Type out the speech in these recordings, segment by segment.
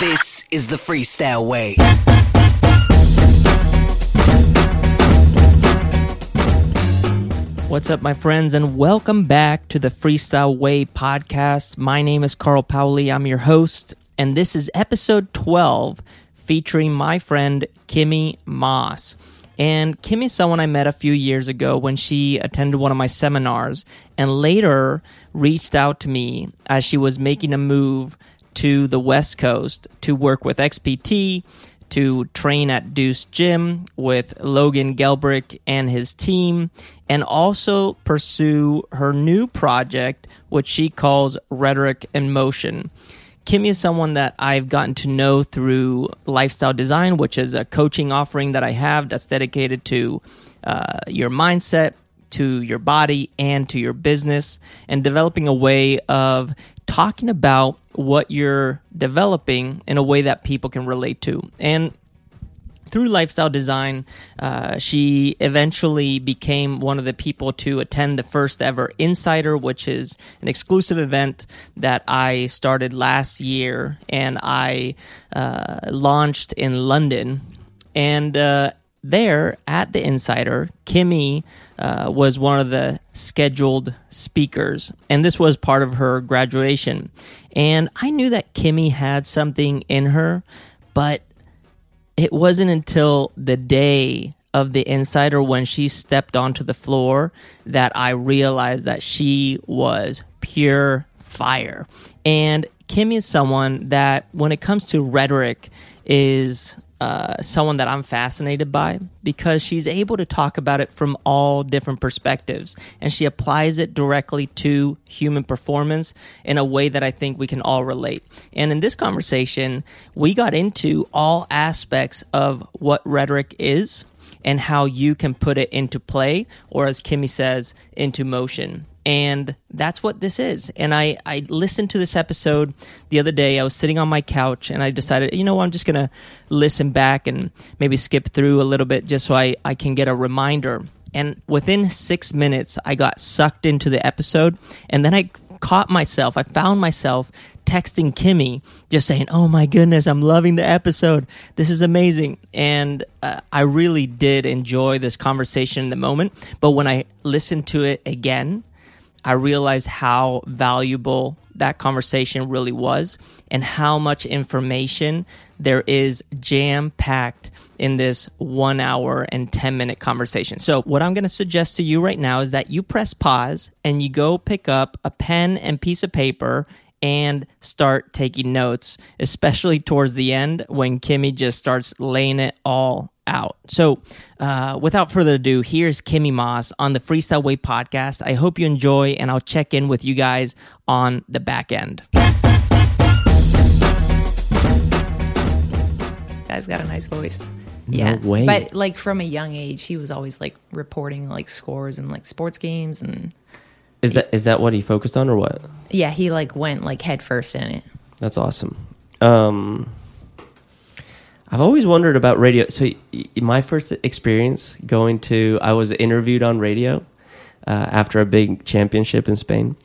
This is the freestyle way. What's up, my friends, and welcome back to the Freestyle Way podcast. My name is Carl Paoli. I'm your host, and this is episode 12 featuring my friend Kimmy Moss. And Kimmy is someone I met a few years ago when she attended one of my seminars and later reached out to me as she was making a move to the West Coast to work with XPT to train at Deuce Gym with Logan Gelbrich and his team, and also pursue her new project, which she calls Rhetoric in Motion. Kimmy is someone that I've gotten to know through Lifestyle Design, which is a coaching offering that I have that's dedicated to uh, your mindset, to your body, and to your business, and developing a way of talking about what you're developing in a way that people can relate to. And through lifestyle design, uh, she eventually became one of the people to attend the first ever Insider, which is an exclusive event that I started last year and I uh, launched in London. And uh, there at the Insider, Kimmy uh, was one of the scheduled speakers, and this was part of her graduation. And I knew that Kimmy had something in her, but it wasn't until the day of the Insider when she stepped onto the floor that I realized that she was pure fire. And Kimmy is someone that, when it comes to rhetoric, is uh, someone that I'm fascinated by because she's able to talk about it from all different perspectives and she applies it directly to human performance in a way that I think we can all relate. And in this conversation, we got into all aspects of what rhetoric is and how you can put it into play, or as Kimmy says, into motion and that's what this is. And i i listened to this episode the other day. I was sitting on my couch and i decided you know what, i'm just gonna listen back and maybe skip through a little bit just so i i can get a reminder. And within six minutes i got sucked into the episode. And then i caught myself i found myself texting kimmy just saying oh my goodness i'm loving the episode. This is amazing. And uh, i really did enjoy this conversation in the moment. But when i listened to it again I realized how valuable that conversation really was and how much information there is jam packed in this one hour and 10 minute conversation. So, what I'm going to suggest to you right now is that you press pause and you go pick up a pen and piece of paper and start taking notes, especially towards the end when Kimmy just starts laying it all out. So, uh, without further ado, here's Kimmy Moss on the Freestyle Way podcast. I hope you enjoy, and I'll check in with you guys on the back end. Guy's got a nice voice. No yeah, way. but like from a young age, he was always like reporting like scores and like sports games, and Is that is that what he focused on or what? yeah, he like went like head first in it. That's awesome. Um, I've always wondered about radio. So my first experience going to, I was interviewed on radio uh, after a big championship in Spain.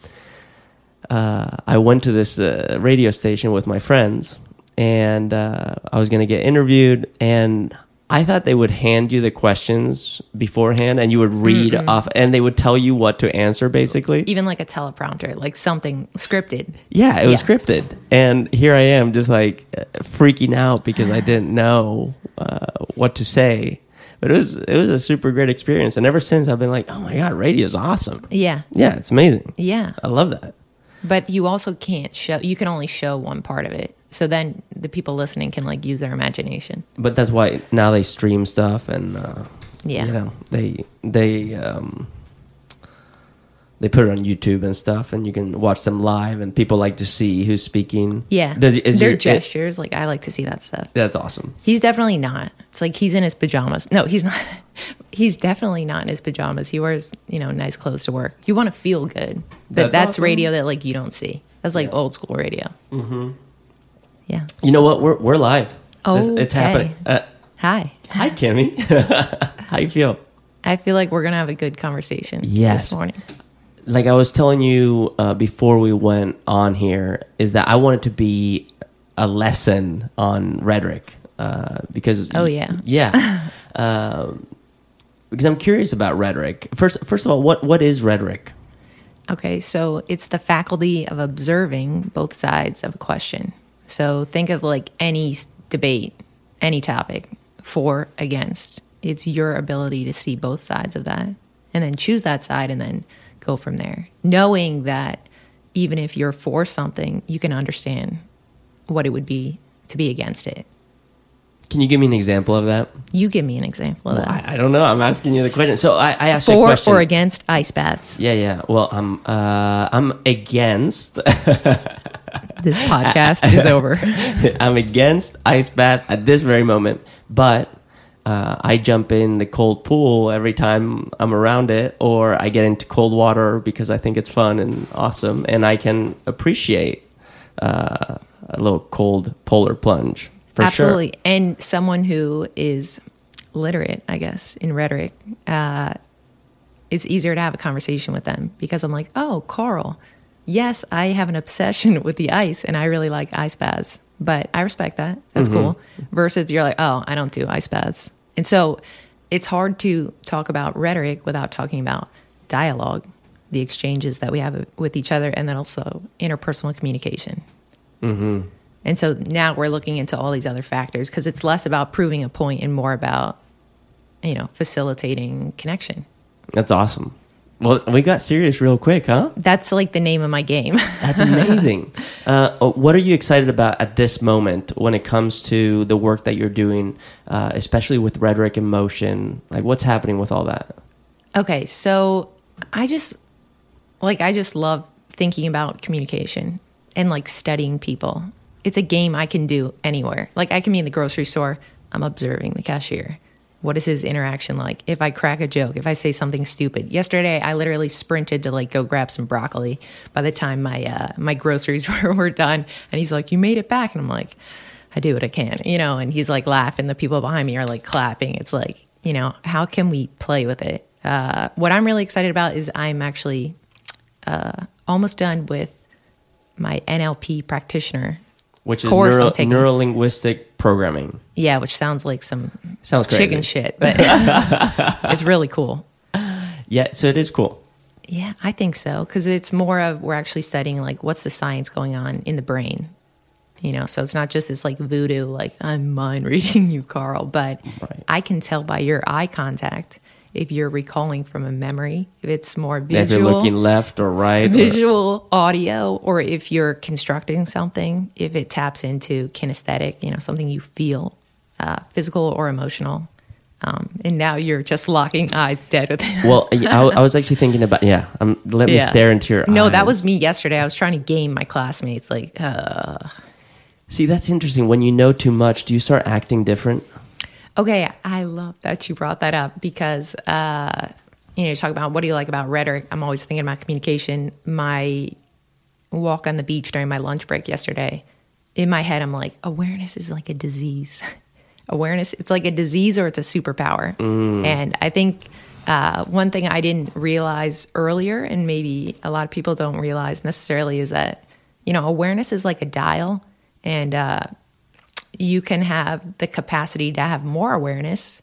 Uh, I went to this uh, radio station with my friends, and uh, I was going to get interviewed, and I thought they would hand you the questions beforehand, and you would read off, and they would tell you what to answer, basically. Even like a teleprompter, like something scripted. Yeah, it was Yeah. scripted, and here I am, just like freaking out because I didn't know uh, what to say. But it was it was a super great experience, and ever since I've been like, oh my god, radio's awesome. Yeah, Yeah, it's amazing. yeah. I love that. But you also can't show. You can only show one part of it. So then the people listening can like use their imagination. But that's why now they stream stuff, and uh, Yeah. you know they they um, they put it on YouTube and stuff, and you can watch them live, and people like to see who's speaking. Yeah, does is their your gestures. like I like to see that stuff. that's awesome. He's definitely not. It's like he's in his pajamas. No, he's not. He's definitely not in his pajamas. He wears, you know, nice clothes to work. You want to feel good. But That's that's, awesome. radio that like you don't see. That's like old school radio. Mm-hmm. Yeah. You know what? We're we're live. This- it's happening. Uh, Hi. Hi, Kimmy. How you feel? I feel like we're gonna have a good conversation Yes. this morning. Like I was telling you uh, before we went on here, is that I wanted it to be a lesson on rhetoric uh, because Oh, yeah. yeah um, because I'm curious about rhetoric. First, first of all, what what is rhetoric? Okay, so it's the faculty of observing both sides of a question. So think of like any debate, any topic, for, against. It's your ability to see both sides of that and then choose that side and then go from there. Knowing that even if you're for something, you can understand what it would be to be against it. Can you give me an example of that? You give me an example of that. I, I don't know. I'm asking you the question. So I, I asked a for or against ice baths. Yeah, yeah. Well, I'm uh, I'm against This podcast is over. I'm against ice bath at this very moment, but uh, I jump in the cold pool every time I'm around it, or I get into cold water because I think it's fun and awesome, and I can appreciate uh, a little cold polar plunge for Absolutely. sure. And someone who is literate, I guess, in rhetoric, uh, it's easier to have a conversation with them because I'm like, oh, Carl, yes, I have an obsession with the ice and I really like ice baths, but I respect that. That's cool. Versus you're like, oh, I don't do ice baths. And so it's hard to talk about rhetoric without talking about dialogue, the exchanges that we have with each other, and then also interpersonal communication. And so now we're looking into all these other factors because it's less about proving a point and more about, you know, facilitating connection. That's awesome. Well, we got serious real quick, huh? That's like the name of my game. That's amazing. uh, oh, what are you excited about at this moment when it comes to the work that you're doing, uh, especially with rhetoric in motion? Like, what's happening with all that? okay, so I just like I just love thinking about communication and like studying people. It's a game I can do anywhere. Like I can be in the grocery store, I'm observing the cashier. What is his interaction like? If I crack a joke, if I say something stupid. Yesterday, I literally sprinted to like go grab some broccoli. By the time my uh, my groceries were, were done, and he's like, "You made it back," and I'm like, "I do what I can," you know. And he's like laughing. The people behind me are like clapping. It's like, you know, how can we play with it? Uh, what I'm really excited about is I'm actually uh, almost done with my NLP practitioner. Which is Course neuro, I'm taking. neuro linguistic programming. Yeah, which sounds like some Sounds crazy. chicken shit, but it's really cool. Yeah, so it is cool. Yeah, I think so because it's more of we're actually studying like what's the science going on in the brain. You know, so it's not just this like voodoo, like I'm mind reading you, Carl, but Right. I can tell by your eye contact if you're recalling from a memory, if it's more visual. If you're looking left or right. or- visual, audio, or if you're constructing something, if it taps into kinesthetic, you know, something you feel, uh, physical or emotional. Um, and now you're just locking eyes dead with him. well, I, I was actually thinking about, yeah, um, let me Yeah. stare into your No, eyes. that was me yesterday. I was trying to game my classmates. Like, uh, See, that's interesting. When you know too much, do you start acting different? Okay, I love that you brought that up because, uh, you know, you talk about what do you like about rhetoric. I'm always thinking about communication. My walk on the beach during my lunch break yesterday, in my head, I'm like, awareness is like a disease. awareness, it's like a disease or it's a superpower. And I think uh, one thing I didn't realize earlier, and maybe a lot of people don't realize necessarily, is that, you know, awareness is like a dial. And, uh, you can have the capacity to have more awareness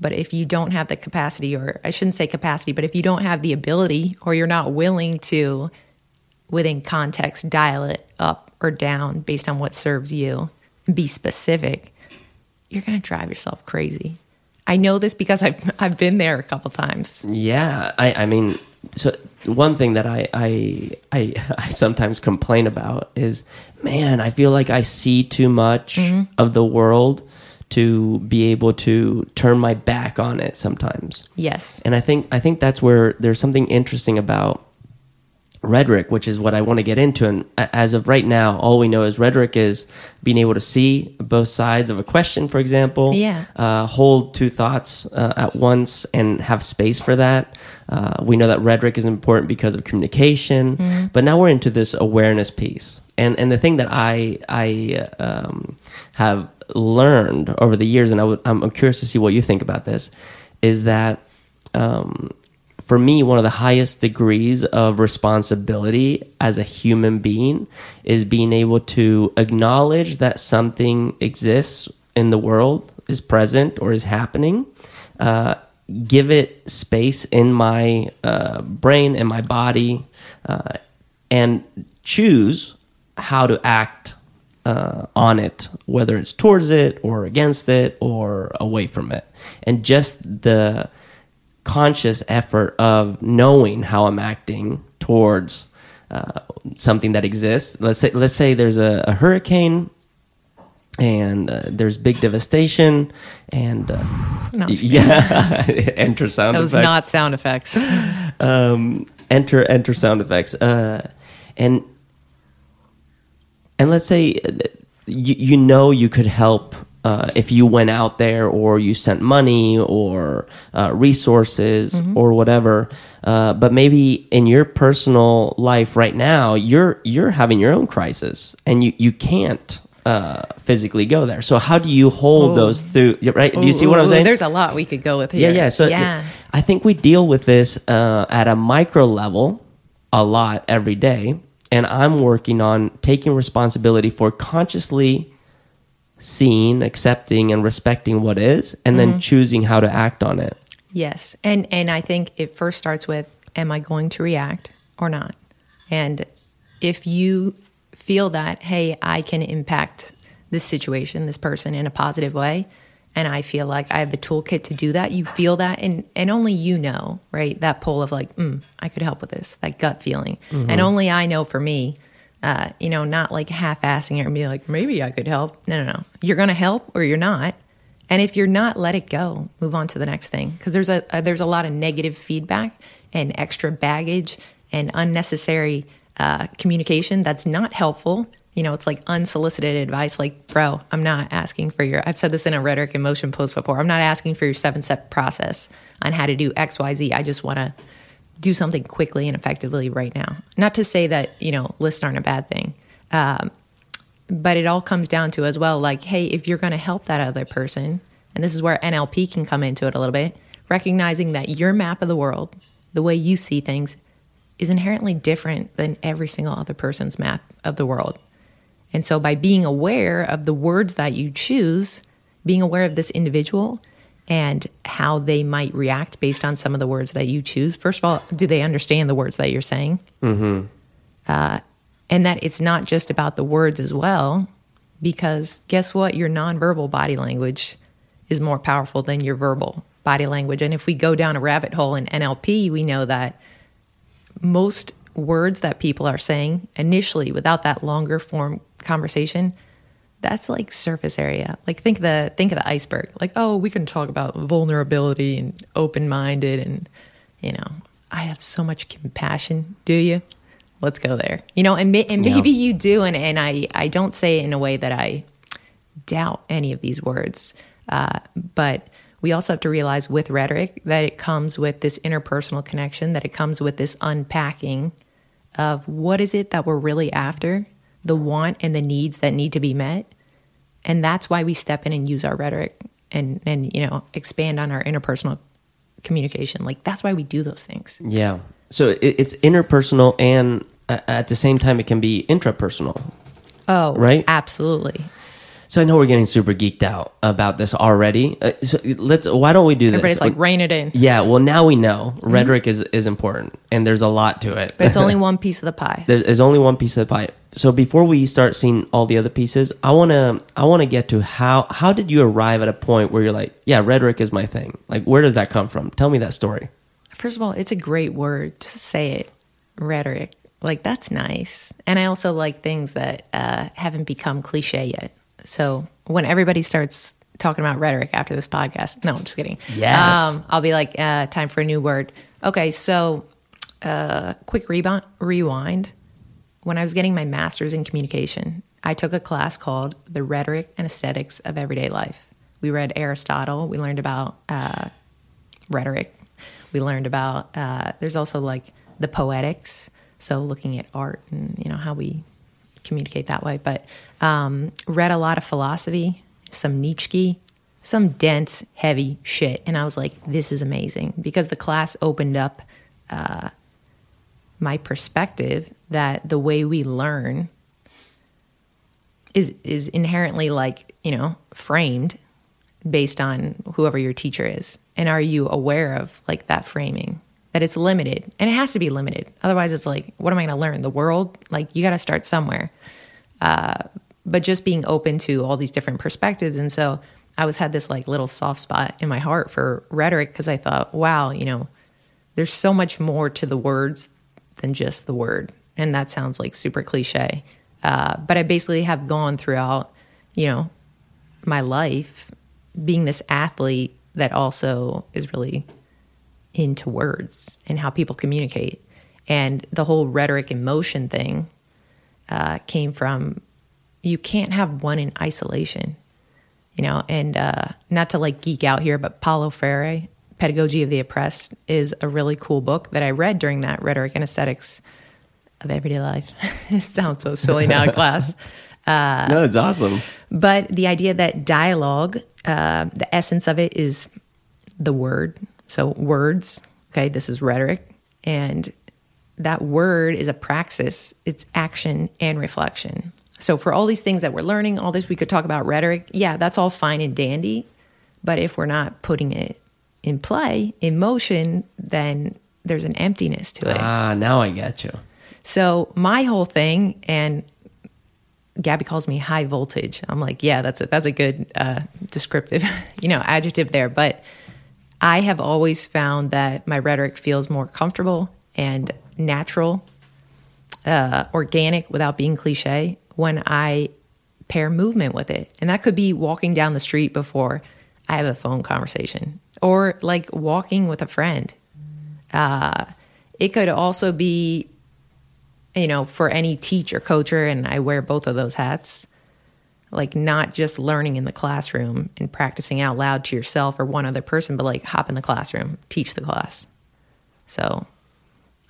but if you don't have the capacity or i shouldn't say capacity but if you don't have the ability or you're not willing to within context dial it up or down based on what serves you be specific you're going to drive yourself crazy. I know this because i've, I've been there a couple times. Yeah, I, I mean, so one thing that I, I I I sometimes complain about is, man, I feel like I see too much Mm-hmm. of the world to be able to turn my back on it sometimes. yes And I think I think that's where there's something interesting about rhetoric, which is what I want to get into. And as of right now, all we know is rhetoric is being able to see both sides of a question, for example. Yeah. Uh, hold two thoughts uh, at once and have space for that. Uh, we know that rhetoric is important because of communication, but now we're into this awareness piece. And and the thing that I I um, have learned over the years, and I I'm, I'm curious to see what you think about this, is that um, for me, one of the highest degrees of responsibility as a human being is being able to acknowledge that something exists in the world, is present, or is happening. Uh, give it space in my uh, brain and my body, uh, and choose how to act uh, on it, whether it's towards it or against it or away from it. And just the conscious effort of knowing how I'm acting towards uh, something that exists. Let's say let's say there's a, a hurricane and uh, there's big devastation and uh, No, yeah enter sound That was effect. not sound effects. um, enter enter sound effects uh, and and let's say uh, you, you know you could help uh, if you went out there or you sent money or uh, resources or whatever uh, but maybe in your personal life right now you're you're having your own crisis and you you can't uh, physically go there so how do you hold Ooh. those through right do you see Ooh, what i'm saying There's a lot we could go with here. yeah. Yeah. So yeah. I think we deal with this uh, at a micro level a lot every day, and I'm working on taking responsibility for consciously seeing, accepting, and respecting what is, and Mm-hmm. then choosing how to act on it. Yes. And and I think it first starts with am I going to react or not? And if you feel that hey, I can impact this situation, this person in a positive way, and I feel like I have the toolkit to do that, you feel that and and only you know, right? That pull of like, mm, I could help with this, that gut feeling. And only I know for me uh, you know, not like half-assing it and be like, maybe I could help. No, no, no. You're going to help or you're not. And if you're not, let it go. Move on to the next thing because there's a, a there's a lot of negative feedback and extra baggage and unnecessary uh, communication that's not helpful. You know, it's like unsolicited advice. Like, bro, I'm not asking for your. I've said this in a rhetoric in motion post before. I'm not asking for your seven step process on how to do X, Y, Z. I just want to do something quickly and effectively right now. Not to say that you know lists aren't a bad thing. Um, but it all comes down to as well like hey if you're going to help that other person and this is where nlp can come into it a little bit recognizing that your map of the world the way you see things is inherently different than every single other person's map of the world and so by being aware of the words that you choose being aware of this individual and how they might react based on some of the words that you choose. First of all do they understand the words that you're saying? Mm-hmm. Uh, and that it's not just about the words as well because guess what? Your nonverbal body language is more powerful than your verbal body language. And if we go down a rabbit hole in NLP we know that most words that people are saying initially without that longer form conversation that's like surface area. Like think the think of the iceberg. Like oh we can talk about vulnerability and open-minded and you know i have so much compassion. Do you? Let's go there. You know and, and Yeah. maybe you do and, and i i don't say it in a way that i doubt any of these words uh, but we also have to realize with rhetoric that it comes with this interpersonal connection that it comes with this unpacking of what is it that we're really after the want and the needs that need to be met and that's why we step in and use our rhetoric and and you know expand on our interpersonal communication like that's why we do those things Yeah. So it, it's interpersonal, and uh, at the same time, it can be intrapersonal. oh Right? absolutely So I know we're getting super geeked out about this already. Uh, so let's. Why don't we do this? everybody's like rein it in Yeah, well, now we know rhetoric is, is important, and there's a lot to it. but it's only one piece of the pie there's, there's only one piece of the pie. So before we start seeing all the other pieces, I wanna I wanna get to how how did you arrive at a point where you're like, yeah, rhetoric is my thing. Like, where does that come from? Tell me that story. First of all, it's a great word. Just say it. Rhetoric. Like, that's nice. And I also like things that uh, haven't become cliche yet. So when everybody starts talking about rhetoric after this podcast, no, I'm just kidding. Yes. Um, I'll be like, uh, time for a new word. Okay, so uh, quick rebound, rewind. When I was getting my master's in communication, I took a class called The Rhetoric and Aesthetics of Everyday Life. We read Aristotle. We learned about uh, rhetoric. We learned about uh, there's also like the poetics, so looking at art and you know how we communicate that way. But um, read a lot of philosophy, some Nietzsche, some dense, heavy shit. And I was like, this is amazing because the class opened up uh, my perspective that the way we learn is is inherently like you know framed based on whoever your teacher is. And are you aware of like that framing? That it's limited. And it has to be limited. Otherwise it's like what am i going to learn? The world? Like you got to start somewhere. Uh, but just being open to all these different perspectives. And so i was had this like little soft spot in my heart for rhetoric because i thought wow you know there's so much more to the words than just the word and that sounds like super cliche uh, but i basically have gone throughout you know my life being this athlete that also is really into words and how people communicate. And the whole rhetoric in motion thing uh, came from you can't have one in isolation, you know. And uh, not to like geek out here, but Paulo Freire, Pedagogy of the Oppressed, is a really cool book that I read during that rhetoric and aesthetics of everyday life. it sounds so silly now in class. Uh, no, it's awesome. But the idea that dialogue, uh, the essence of it is the word. So words, okay, this is rhetoric. And that word is a praxis, it's action and reflection. So for all these things that we're learning, all this we could talk about rhetoric, yeah, that's all fine and dandy. But if we're not putting it in play, in motion, then there's an emptiness to it. Ah, now I get you. So my whole thing, and Gabby calls me high voltage. I'm like, yeah, that's a, that's a good uh, descriptive, you know, adjective there. But I have always found that my rhetoric feels more comfortable and natural, uh, organic, without being cliche when I pair movement with it. And that could be walking down the street before I have a phone conversation, or like walking with a friend. Uh, it could also be you know, for any teacher, coacher, and I wear both of those hats, like not just learning in the classroom and practicing out loud to yourself or one other person, but like hop in the classroom, teach the class. So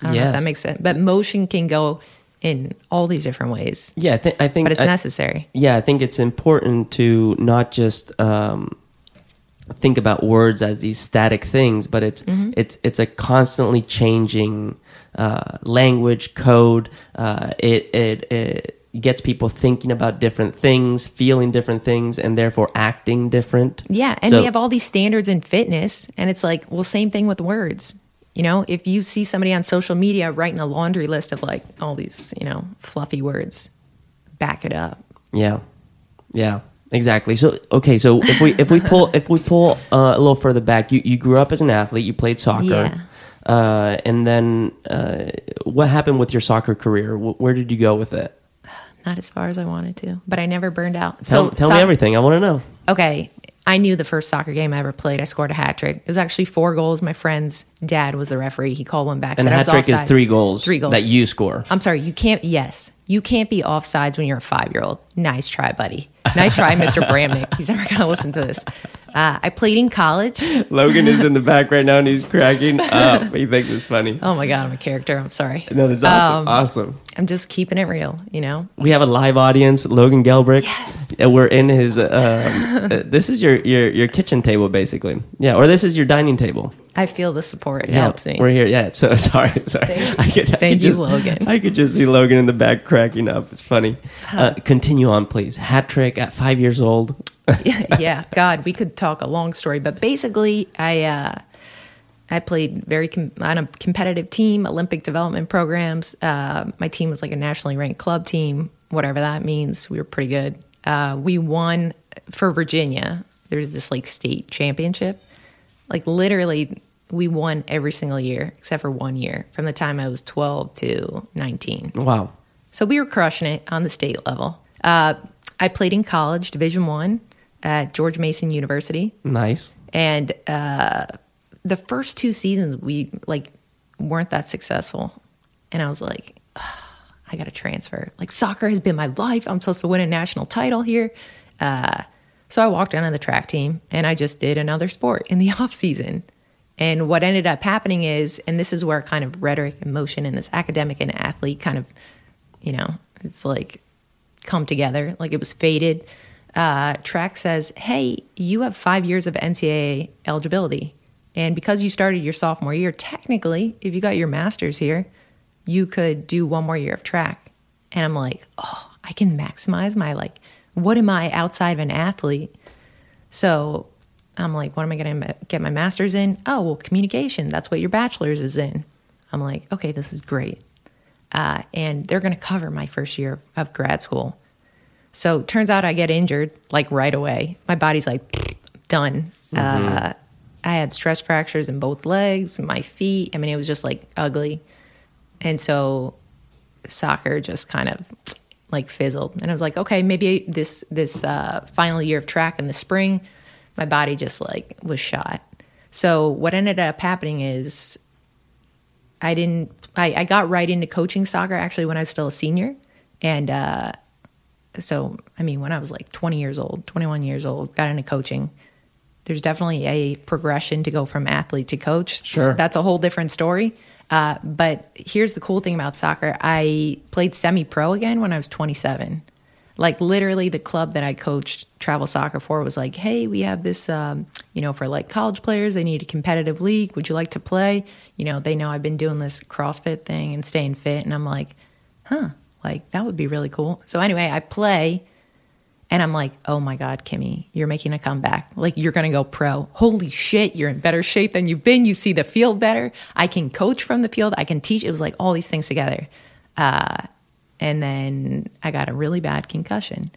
I don't yes. know if that makes sense. But motion can go in all these different ways. Yeah, I, th- I think, but it's I, necessary. Yeah, I think it's important to not just um, think about words as these static things, but it's mm-hmm. it's it's a constantly changing uh, language code. Uh, it, it it gets people thinking about different things, feeling different things, and therefore acting different. Yeah, and so, we have all these standards in fitness, and it's like, well, same thing with words. You know, if you see somebody on social media writing a laundry list of like all these, you know, fluffy words, back it up. Yeah, yeah. Exactly. So okay, so if we if we pull if we pull uh, a little further back, you, you grew up as an athlete. You played soccer. Yeah. Uh, and then uh, what happened with your soccer career? Where did you go with it? Not as far as I wanted to, but I never burned out. Tell, so tell so- me everything. I want to know. Okay. I knew the first soccer game I ever played. I scored a hat trick. It was actually four goals. My friend's dad was the referee. He called one back. And a hat trick is three goals. Three goals that you score. I'm sorry, you can't. Yes, you can't be offsides when you're a five year old. Nice try, buddy. Nice try, Mr. Bramnick. He's never going to listen to this. Uh, I played in college. Logan is in the back right now and he's cracking up. He thinks it's funny. Oh my God, I'm a character. I'm sorry. No, that's awesome. Um, awesome. I'm just keeping it real, you know? We have a live audience, Logan Gelbrich. Yes. And we're in his, um, uh, this is your, your, your kitchen table, basically. Yeah, or this is your dining table. I feel the support. It yeah, helps me. We're here. Yeah. So sorry. Sorry. Thank, I could, I Thank could you, just, Logan. I could just see Logan in the back cracking up. It's funny. Uh, continue on, please. Hat trick at five years old. yeah, God, we could talk a long story, but basically, I uh, I played very com- on a competitive team, Olympic development programs. Uh, my team was like a nationally ranked club team, whatever that means. We were pretty good. Uh, we won for Virginia. There's this like state championship. Like literally, we won every single year except for one year from the time I was 12 to 19. Wow. So we were crushing it on the state level. Uh, I played in college, Division One at George Mason University. Nice. And uh, the first two seasons, we like weren't that successful, and I was like, I got to transfer. Like soccer has been my life. I'm supposed to win a national title here. Uh, so I walked down on the track team, and I just did another sport in the off season. And what ended up happening is, and this is where kind of rhetoric and motion and this academic and athlete kind of, you know, it's like come together. Like it was faded. uh, track says, hey, you have five years of NCAA eligibility. And because you started your sophomore year, technically, if you got your master's here, you could do one more year of track. And I'm like, oh, I can maximize my, like, what am I outside of an athlete? So I'm like, what am I going to get my master's in? Oh, well, communication. That's what your bachelor's is in. I'm like, okay, this is great. Uh, and they're going to cover my first year of grad school. So turns out I get injured like right away. My body's like done. Uh, I had stress fractures in both legs, my feet. I mean, it was just like ugly. And so soccer just kind of like fizzled. And I was like, okay, maybe this this uh, final year of track in the spring, my body just like was shot. So what ended up happening is I didn't. I, I got right into coaching soccer actually when I was still a senior, and uh, so I mean when I was like 20 years old, 21 years old, got into coaching. There's definitely a progression to go from athlete to coach. Sure. that's a whole different story. Uh, but here's the cool thing about soccer: I played semi-pro again when I was 27. Like literally, the club that I coached travel soccer for was like, "Hey, we have this, um, you know, for like college players, they need a competitive league. Would you like to play?" You know, they know I've been doing this CrossFit thing and staying fit, and I'm like, "Huh, like that would be really cool." So anyway, I play, and I'm like, "Oh my god, Kimmy, you're making a comeback. Like you're gonna go pro. Holy shit, you're in better shape than you've been. You see the field better. I can coach from the field. I can teach." It was like all these things together. Uh, and then I got a really bad concussion.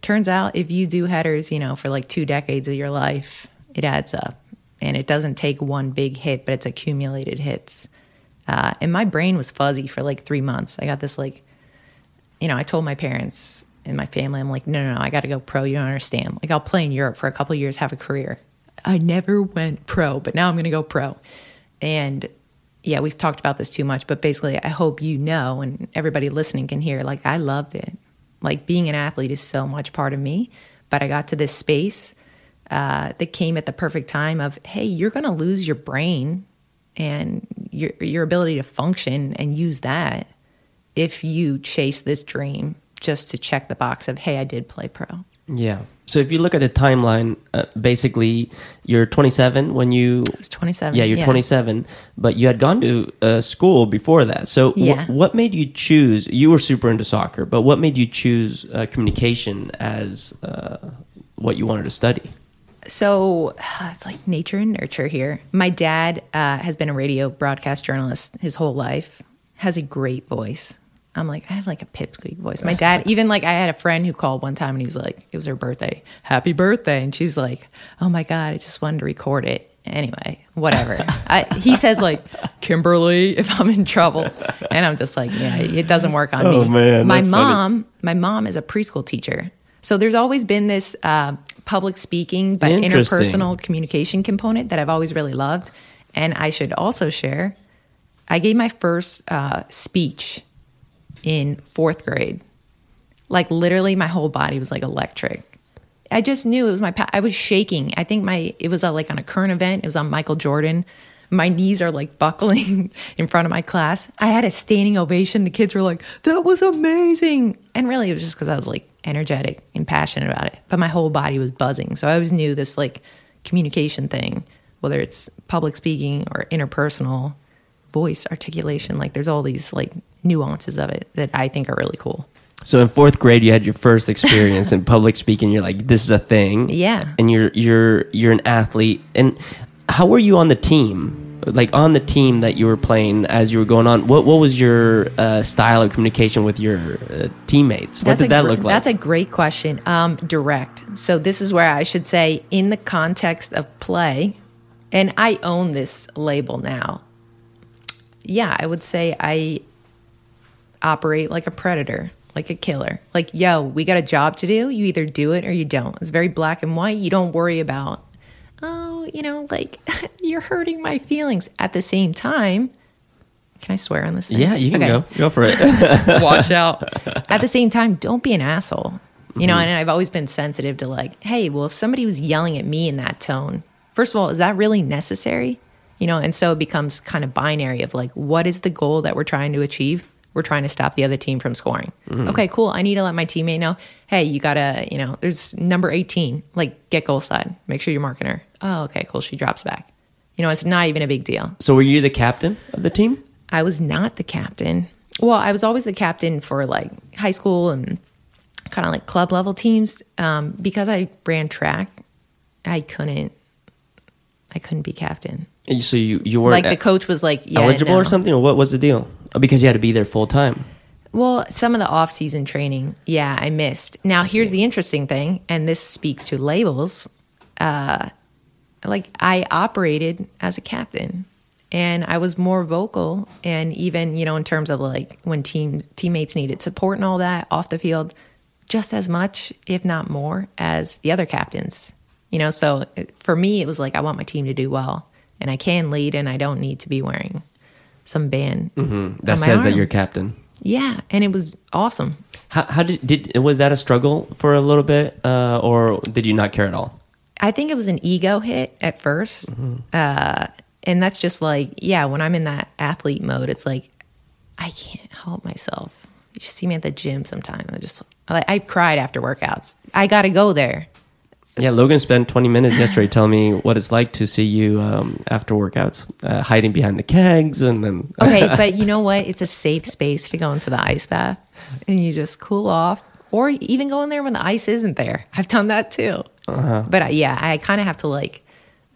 Turns out if you do headers, you know, for like two decades of your life, it adds up. And it doesn't take one big hit, but it's accumulated hits. Uh, and my brain was fuzzy for like three months. I got this like, you know, I told my parents and my family, I'm like, no, no, no, I got to go pro. You don't understand. Like, I'll play in Europe for a couple years, have a career. I never went pro, but now I'm going to go pro. And yeah, we've talked about this too much, but basically, I hope you know and everybody listening can hear like, I loved it. Like, being an athlete is so much part of me, but I got to this space uh, that came at the perfect time of, hey, you're going to lose your brain and your, your ability to function and use that if you chase this dream just to check the box of, hey, I did play pro. Yeah. So if you look at the timeline, uh, basically you're 27 when you. I was 27. Yeah, you're 27, but you had gone to uh, school before that. So wh- what made you choose? You were super into soccer, but what made you choose uh, communication as uh, what you wanted to study? So it's like nature and nurture here. My dad uh, has been a radio broadcast journalist his whole life, has a great voice. I'm like, I have like a pipsqueak voice. My dad, even like, I had a friend who called one time and he's like, it was her birthday. Happy birthday. And she's like, oh my God, I just wanted to record it. Anyway, whatever. I, he says, like, Kimberly, if I'm in trouble. And I'm just like, yeah, it doesn't work on Oh, me. man, my that's funny. mom, my mom is a preschool teacher. So there's always been this uh, public speaking, but interpersonal communication component that I've always really loved. And I should also share, I gave my first uh, speech in fourth grade. Like literally, my whole body was like electric. I just knew it was my. Pa- I was shaking. I think my it was uh, like on a current event. It was on Michael Jordan. My knees are like buckling in front of my class. I had a standing ovation. The kids were like, "That was amazing!" And really, it was just because I was like energetic and passionate about it. But my whole body was buzzing. So I always knew this like communication thing, whether it's public speaking or interpersonal, voice articulation. Like there's all these like nuances of it that I think are really cool. So in fourth grade, you had your first experience in public speaking. You're like, this is a thing. Yeah. And you're you're you're an athlete. And how were you on the team? Like on the team that you were playing as you were going on. What what was your uh, style of communication with your uh, teammates? What did that gr- look like? That's a great question. Um, direct. So this is where I should say, in the context of play, and I own this label now. Yeah, I would say I operate like a predator, like a killer. Like, yo, we got a job to do. You either do it or you don't. It's very black and white. You don't worry about, oh, you know, like you're hurting my feelings. At the same time, can I swear on this? Thing? yeah, you can Okay go. Go for it. watch out. At the same time, don't be an asshole. You know, mm-hmm. and I've always been sensitive to like, hey, well, if somebody was yelling at me in that tone, first of all, is that really necessary? You know, and so it becomes kind of binary of like, what is the goal that we're trying to achieve? We're trying to stop the other team from scoring. Okay, cool. I need to let my teammate know, hey, you gotta, you know, there's number 18, like get goal side. Make sure you're marking her. Oh, okay, cool. She drops back. You know, it's not even a big deal. So were you the captain of the team? I was not the captain. Well, I was always the captain for like high school and kind of like club level teams. Um, because I ran track, I couldn't. I couldn't be captain. And So you you weren't Like the coach was like, yeah, eligible or something, or what was the deal? Oh, Because you had to be there full time. Well, some of the off season training, yeah, I missed. Now, here's the interesting thing, and this speaks to labels. Uh, like I operated as a captain, and I was more vocal, and even you know in terms of like when team teammates needed support and all that off the field, just as much, if not more, as the other captains. You know, so for me, it was like I want my team to do well, and I can lead, and I don't need to be wearing some band That on my says that you're captain. Yeah, and it was awesome. How, how did did was that a struggle for a little bit, uh, or did you not care at all? I think it was an ego hit at 1st uh, and that's just like, yeah, when I'm in that athlete mode, it's like I can't help myself. You should see me at the gym sometime. I just, I, I cried after workouts. I got to go there. Yeah, Logan spent 20 minutes yesterday telling me what it's like to see you um, after workouts, uh, hiding behind the kegs, and then Okay, but you know what? It's a safe space to go into the ice bath and you just cool off, or even go in there when the ice isn't there. I've done that too. But I, yeah, I kind of have to like,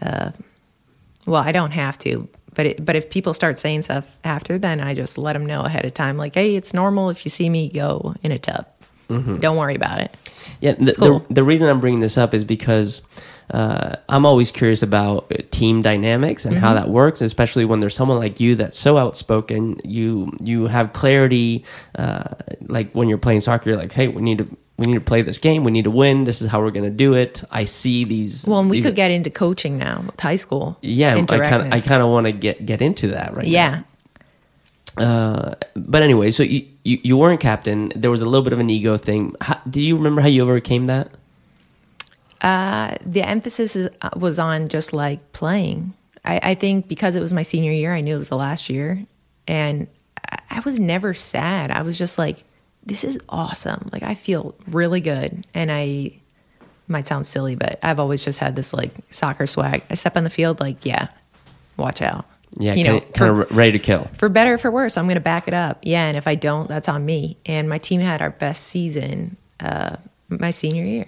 uh, well, I don't have to, but it, but if people start saying stuff after, then I just let them know ahead of time, like, hey, it's normal if you see me go in a tub. Don't worry about it. Yeah, the, cool. the, the reason I'm bringing this up is because uh, I'm always curious about uh, team dynamics and Mm-hmm. how that works, especially when there's someone like you that's so outspoken. You you have clarity, uh, like when you're playing soccer. You're like, hey, we need to we need to play this game. We need to win. This is how we're going to do it. I see these. Well, and we these- could get into coaching now with high school. Yeah, I kind of I kind of want to get get into that right now. yeah. Uh, but anyway, so you, you you weren't captain. There was a little bit of an ego thing. How, do you remember how you overcame that? the emphasis is, uh, was on just like playing. I, I think because it was my senior year, I knew it was the last year, and I, I was never sad. I was just like, "This is awesome!" Like I feel really good, and I might sound silly, but I've always just had this like soccer swag. I step on the field, like, yeah, watch out. Yeah, you know, kind for- of ready to kill. for better or for worse, I'm going to back it up. Yeah, and if I don't, that's on me. And my team had our best season uh, my senior year.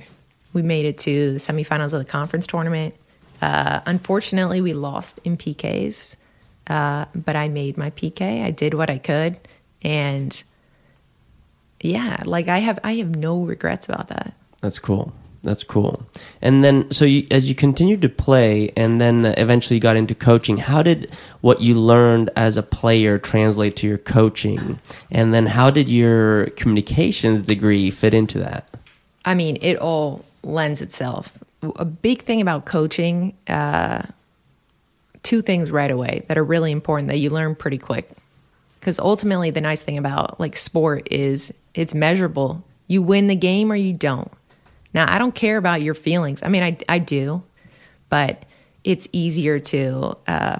We made it to the semifinals of the conference tournament. Uh, unfortunately, we lost in PKs, uh, but I made my PK. I did what I could, and yeah, like I have, I have no regrets about that. That's cool. That's cool. And then, so you, as you continued to play, and then eventually you got into coaching, how did what you learned as a player translate to your coaching? And then, how did your communications degree fit into that? I mean, it all lends itself. A big thing about coaching, uh, two things right away that are really important that you learn pretty quick. Because ultimately, the nice thing about like sport is it's measurable. You win the game or you don't. Now, I don't care about your feelings. I mean, I, I do, but it's easier to uh,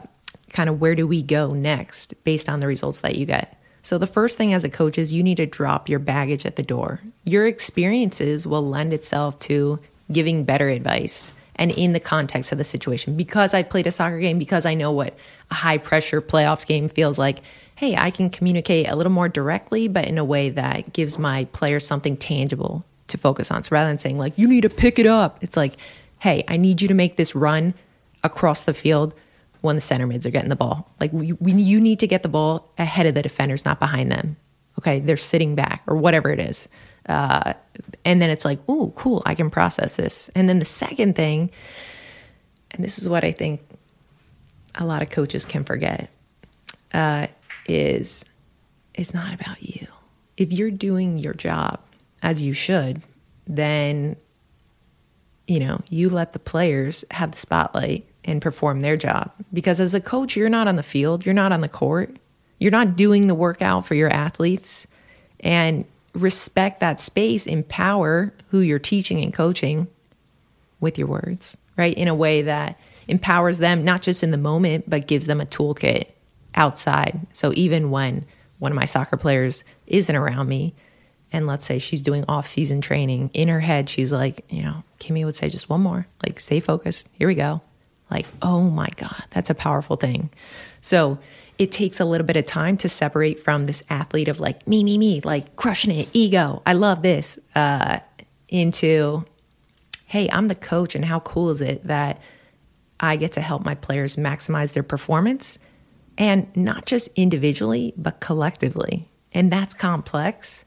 kind of where do we go next based on the results that you get. So, the first thing as a coach is you need to drop your baggage at the door. Your experiences will lend itself to giving better advice and in the context of the situation. Because I played a soccer game, because I know what a high pressure playoffs game feels like, hey, I can communicate a little more directly, but in a way that gives my players something tangible to focus on. So rather than saying, like, you need to pick it up, it's like, hey, I need you to make this run across the field when the center mids are getting the ball. Like, we, we, you need to get the ball ahead of the defenders, not behind them. Okay, they're sitting back or whatever it is. Uh, and then it's like, oh, cool, I can process this. And then the second thing, and this is what I think a lot of coaches can forget, uh, is it's not about you. If you're doing your job as you should, then you know you let the players have the spotlight and perform their job. Because as a coach, you're not on the field, you're not on the court, you're not doing the workout for your athletes, and respect that space, empower who you're teaching and coaching with your words, right? In a way that empowers them, not just in the moment, but gives them a toolkit outside. So even when one of my soccer players isn't around me, and let's say she's doing off season training, in her head, she's like, you know, Kimmy would say, just one more, like, stay focused. Here we go. Like, oh my God, that's a powerful thing. So it takes a little bit of time to separate from this athlete of like, me, me, me, like crushing it, ego, I love this, uh, into, hey, I'm the coach, and how cool is it that I get to help my players maximize their performance and not just individually, but collectively. And that's complex.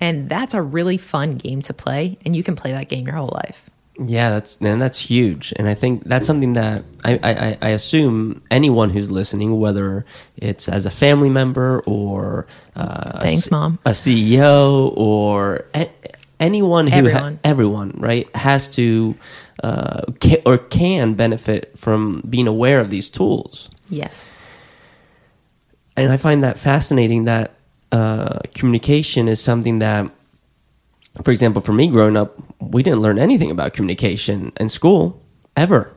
And that's a really fun game to play. And you can play that game your whole life. Yeah, that's and that's huge, and I think that's something that I, I, I assume anyone who's listening, whether it's as a family member or uh, Thanks, a, Mom. a CEO or a, anyone who Everyone. Ha, everyone right has to uh, ca- or can benefit from being aware of these tools, Yes. and I find that fascinating that uh, communication is something that, for example, for me growing up, we didn't learn anything about communication in school ever.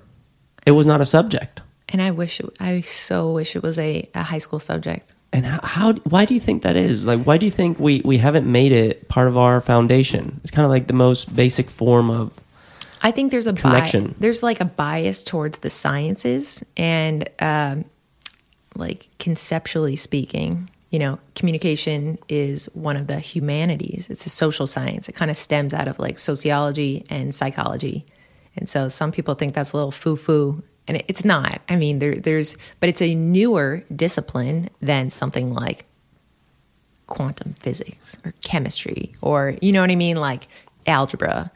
It was not a subject. And I wish, it, I so wish it was a, a high school subject. And how, how? Why do you think that is? Like, why do you think we we haven't made it part of our foundation? It's kind of like the most basic form of. I think there's a Connection. Bi- there's like a bias towards the sciences and um, like conceptually speaking, you know, communication is one of the humanities. It's a social science. It kind of stems out of like sociology and psychology. And so some people think that's a little foo foo, and it's not. I mean, there, there's, but it's a newer discipline than something like quantum physics or chemistry or, you know what I mean? Like algebra,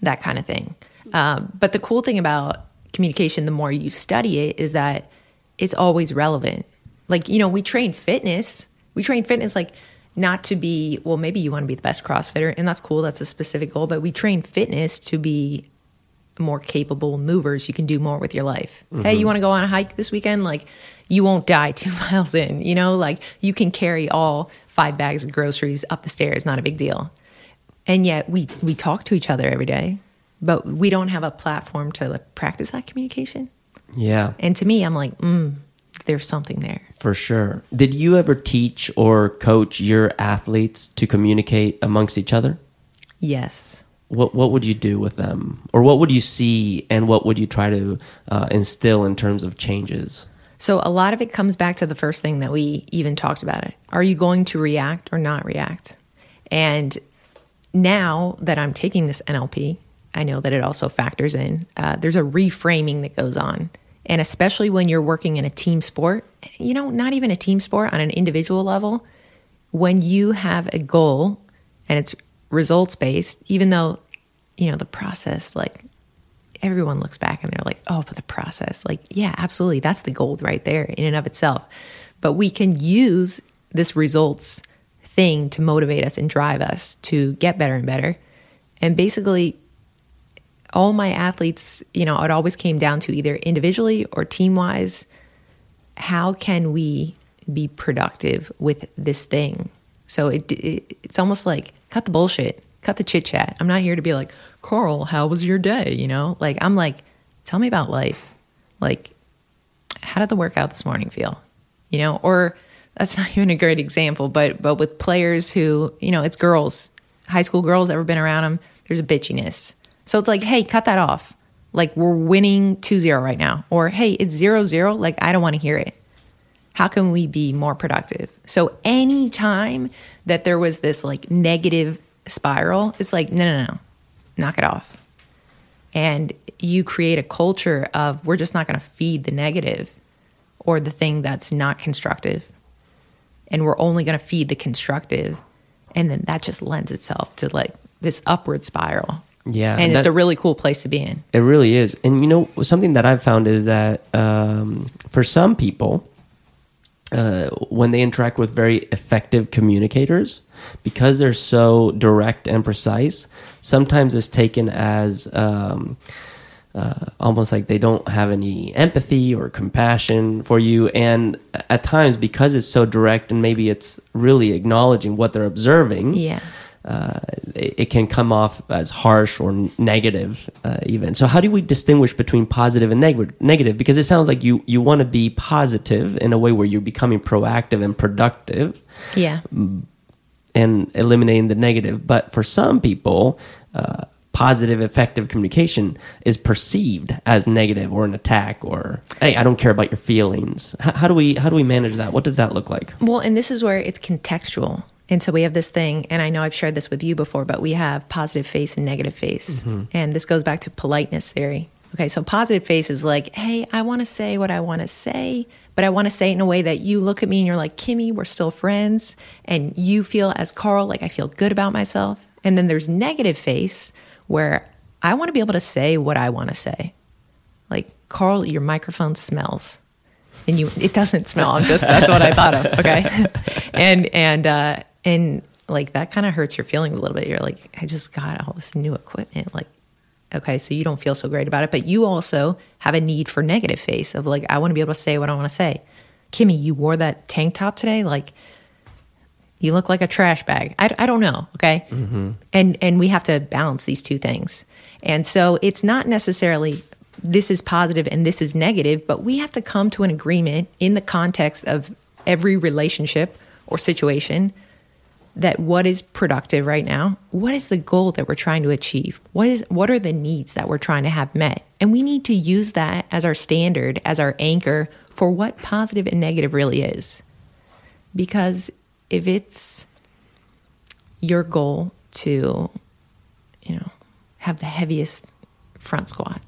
that kind of thing. Um, but the cool thing about communication, the more you study it, is that it's always relevant. Like, you know, we train fitness. We train fitness like not to be, well, maybe you want to be the best CrossFitter, and that's cool. That's a specific goal. But we train fitness to be more capable movers. You can do more with your life. Hey, you want to go on a hike this weekend? Like, you won't die two miles in, you know, like you can carry all five bags of groceries up the stairs, not a big deal and yet we we talk to each other every day but we don't have a platform to like, practice that communication Yeah, and to me i'm like mm, there's something there for sure. Did you ever teach or coach your athletes to communicate amongst each other? yes What what would you do with them, or what would you see, and what would you try to uh, instill in terms of changes? so a lot of it comes back to the first thing that we even talked about it are you going to react or not react and now that i'm taking this nlp i know that it also factors in uh, there's a reframing that goes on and especially when you're working in a team sport you know not even a team sport on an individual level when you have a goal and it's results based even though you know the process like everyone looks back and they're like, oh, but the process, like, yeah, absolutely. That's the gold right there in and of itself. But we can use this results thing to motivate us and drive us to get better and better. And basically, all my athletes, you know, it always came down to either individually or team wise, how can we be productive with this thing? So it, it it's almost like cut the bullshit, cut the chit chat. I'm not here to be like, Carl, how was your day? You know, like I'm like, tell me about life. Like, how did the workout this morning feel? You know, or that's not even a great example, but but with players who, you know, it's girls, high school girls, ever been around them? There's a bitchiness. So it's like, hey, cut that off. Like we're winning 2-0 right now, or hey, it's 0-0. Like I don't want to hear it. How can we be more productive? So anytime that there was this like negative spiral it's like no no no knock it off. And you create a culture of we're just not going to feed the negative or the thing that's not constructive. And we're only going to feed the constructive. And then that just lends itself to like this upward spiral Yeah, and it's that- a really cool place to be in It really is. And you know, something that I've found is that um, for some people, uh, when they interact with very effective communicators, because they're so direct and precise, sometimes it's taken as um, uh, almost like they don't have any empathy or compassion for you. And at times, because it's so direct and maybe it's really acknowledging what they're observing, yeah uh, it, it can come off as harsh or negative, uh, even. So, how do we distinguish between positive and neg- negative? Because it sounds like you you want to be positive in a way where you're becoming proactive and productive, Yeah. and eliminating the negative. But for some people, uh, positive, effective communication is perceived as negative or an attack, or hey, I don't care about your feelings. H- how do we how do we manage that? What does that look like? Well, and this is where it's contextual. And so we have this thing, and I know I've shared this with you before, but we have positive face and negative face. And this goes back to politeness theory. Okay, so positive face is like, hey, I want to say what I want to say, but I want to say it in a way that you look at me and you're like, Kimmy, we're still friends. And you feel as Carl, like I feel good about myself. And then there's negative face where I want to be able to say what I want to say. Like, Carl, your microphone smells and you it doesn't smell i'm just that's what i thought of okay and and uh and like that kind of hurts your feelings a little bit. You're like i just got all this new equipment like okay so you don't feel so great about it. But you also have a need for negative face of like i want to be able to say what i want to say. Kimmy you wore that tank top today? Like you look like a trash bag. I, I don't know okay? Mm-hmm. And and we have to balance these two things. And so it's not necessarily this is positive and this is negative but we have to come to an agreement in the context of every relationship or situation that what is productive right now what is the goal that we're trying to achieve? What is what are the needs that we're trying to have met? And we need to use that as our standard as our anchor for what positive and negative really is. Because if it's your goal to you know have the heaviest front squat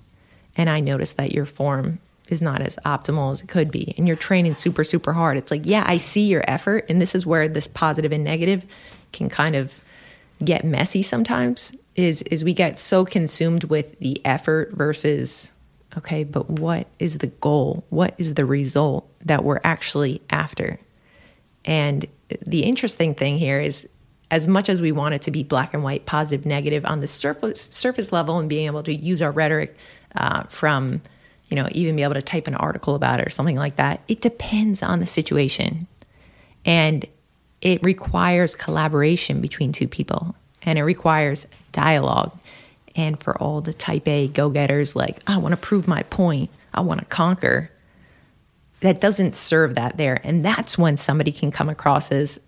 and i notice that your form is not as optimal as it could be and you're training super super hard it's like yeah i see your effort and this is where this positive and negative can kind of get messy sometimes is is we get so consumed with the effort versus okay but what is the goal? What is the result that we're actually after? And the interesting thing here is as much as we want it to be black and white, positive, negative on the surface surface level, and being able to use our rhetoric uh, from, you know, even be able to type an article about it or something like that, it depends on the situation, and it requires collaboration between two people, and it requires dialogue. And for all the type A go getters, like I want to prove my point, I want to conquer. That doesn't serve that there. And that's when somebody can come across as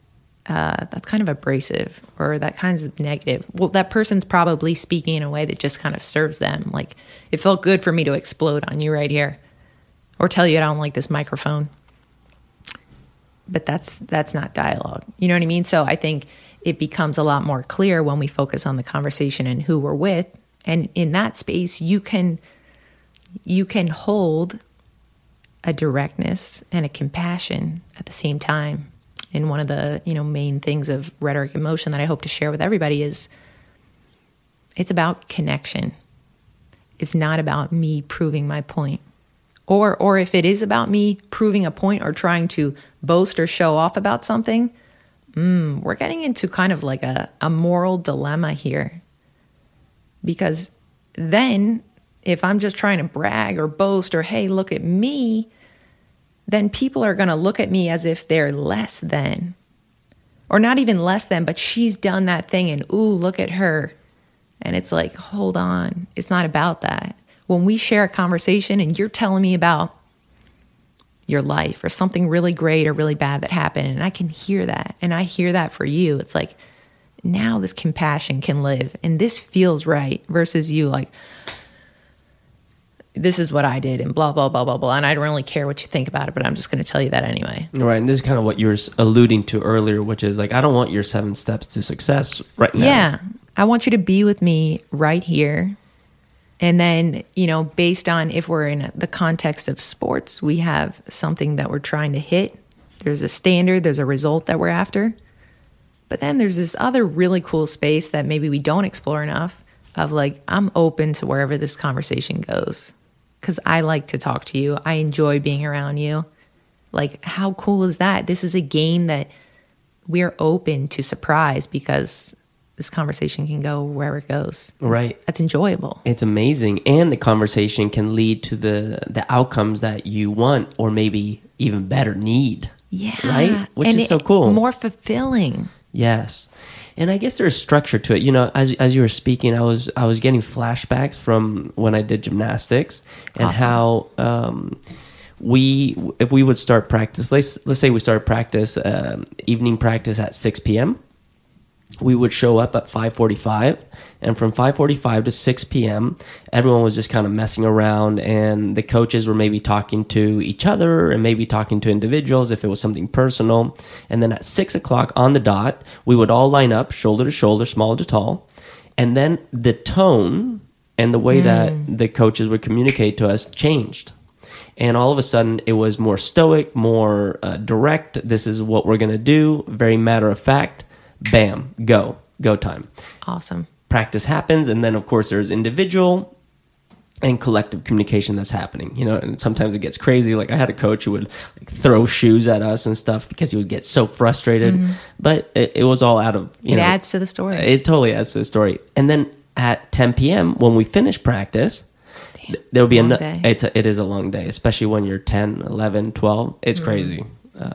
uh, that's kind of abrasive or that kind of negative. Well that person's probably speaking in a way that just kind of serves them. Like it felt good for me to explode on you right here or tell you i don't like this microphone. But that's that's not dialogue. You know what i mean? So i think it becomes a lot more clear when we focus on the conversation and who we're with. And in that space you can you can hold a directness and a compassion at the same time. And one of the, you know, main things of rhetoric in motion that I hope to share with everybody is it's about connection. It's not about me proving my point. Or or if it is about me proving a point or trying to boast or show off about something, mm, we're getting into kind of like a, a moral dilemma here. Because then if I'm just trying to brag or boast or, hey, look at me, then people are going to look at me as if they're less than. Or not even less than, but she's done that thing and, ooh, look at her. And it's like, hold on, it's not about that. When we share a conversation and you're telling me about your life or something really great or really bad that happened, and I can hear that, and I hear that for you, it's like, now this compassion can live and this feels right versus you like, this is what I did and blah blah blah blah blah and I don't really care what you think about it but I'm just going to tell you that anyway. Right, and this is kind of what you were s- alluding to earlier, which is like I don't want your seven steps to success right now. Yeah. I want you to be with me right here. And then, you know, based on if we're in the context of sports, we have something that we're trying to hit. There's a standard, there's a result that we're after. But then there's this other really cool space that maybe we don't explore enough of like, I'm open to wherever this conversation goes because I like to talk to you. I enjoy being around you. Like, how cool is that? This is a game that we're open to surprise because this conversation can go wherever it goes. Right. That's enjoyable. It's amazing, and the conversation can lead to the the outcomes that you want, or maybe even better need. Yeah. Right? Which And is so cool. More fulfilling. Yes. And I guess there's structure to it. You know, as as you were speaking, I was I was getting flashbacks from when I did gymnastics and Awesome. how um, we if we would start practice. Let's let's say we start practice um, evening practice at six p.m. We would show up at five forty-five, and from five forty-five to six p.m., everyone was just kind of messing around, and the coaches were maybe talking to each other and maybe talking to individuals if it was something personal. And then at six o'clock on the dot, we would all line up, shoulder to shoulder, small to tall, and then the tone and the way that the coaches would communicate to us changed and all of a sudden it was more stoic more uh, direct this is what we're going to do very matter of fact bam go go time. Awesome. practice happens and then of course there's individual and collective communication that's happening you know and sometimes it gets crazy. Like i had a coach who would like, throw shoes at us and stuff because he would get so frustrated but it, it was all out of you Mm-hmm. It know adds to the story. it totally adds to the story. And then at 10 p.m when we finish practice th- there will be another it's a, it is a long day especially when you're 10 11 12 it's crazy. Uh,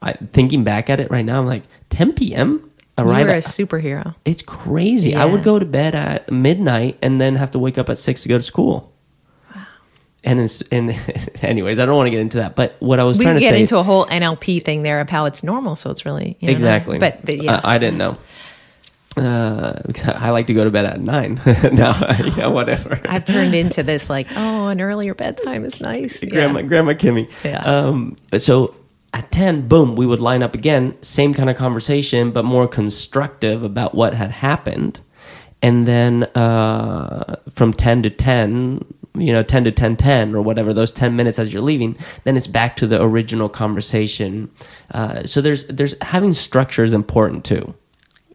I, thinking back at it right now i'm like 10 p.m arrive were a superhero. it's crazy i would go to bed at midnight and then have to wake up at 6 to go to school Wow. and and anyways i don't want to get into that but what i was trying to say. We trying to get say into a whole NLP thing there of how it's normal, so it's really you know. exactly But but yeah, I, I didn't know uh, because I like to go to bed at nine. no, yeah, whatever. I've turned into this like, oh, an earlier bedtime is nice. Yeah. grandma, grandma Kimmy. Yeah. Um, so at ten, boom, we would line up again, same kind of conversation, but more constructive about what had happened. And then uh, from ten to ten, you know, ten to ten ten or whatever, those ten minutes as you're leaving, then it's back to the original conversation. Uh, so there's there's having structure is important too,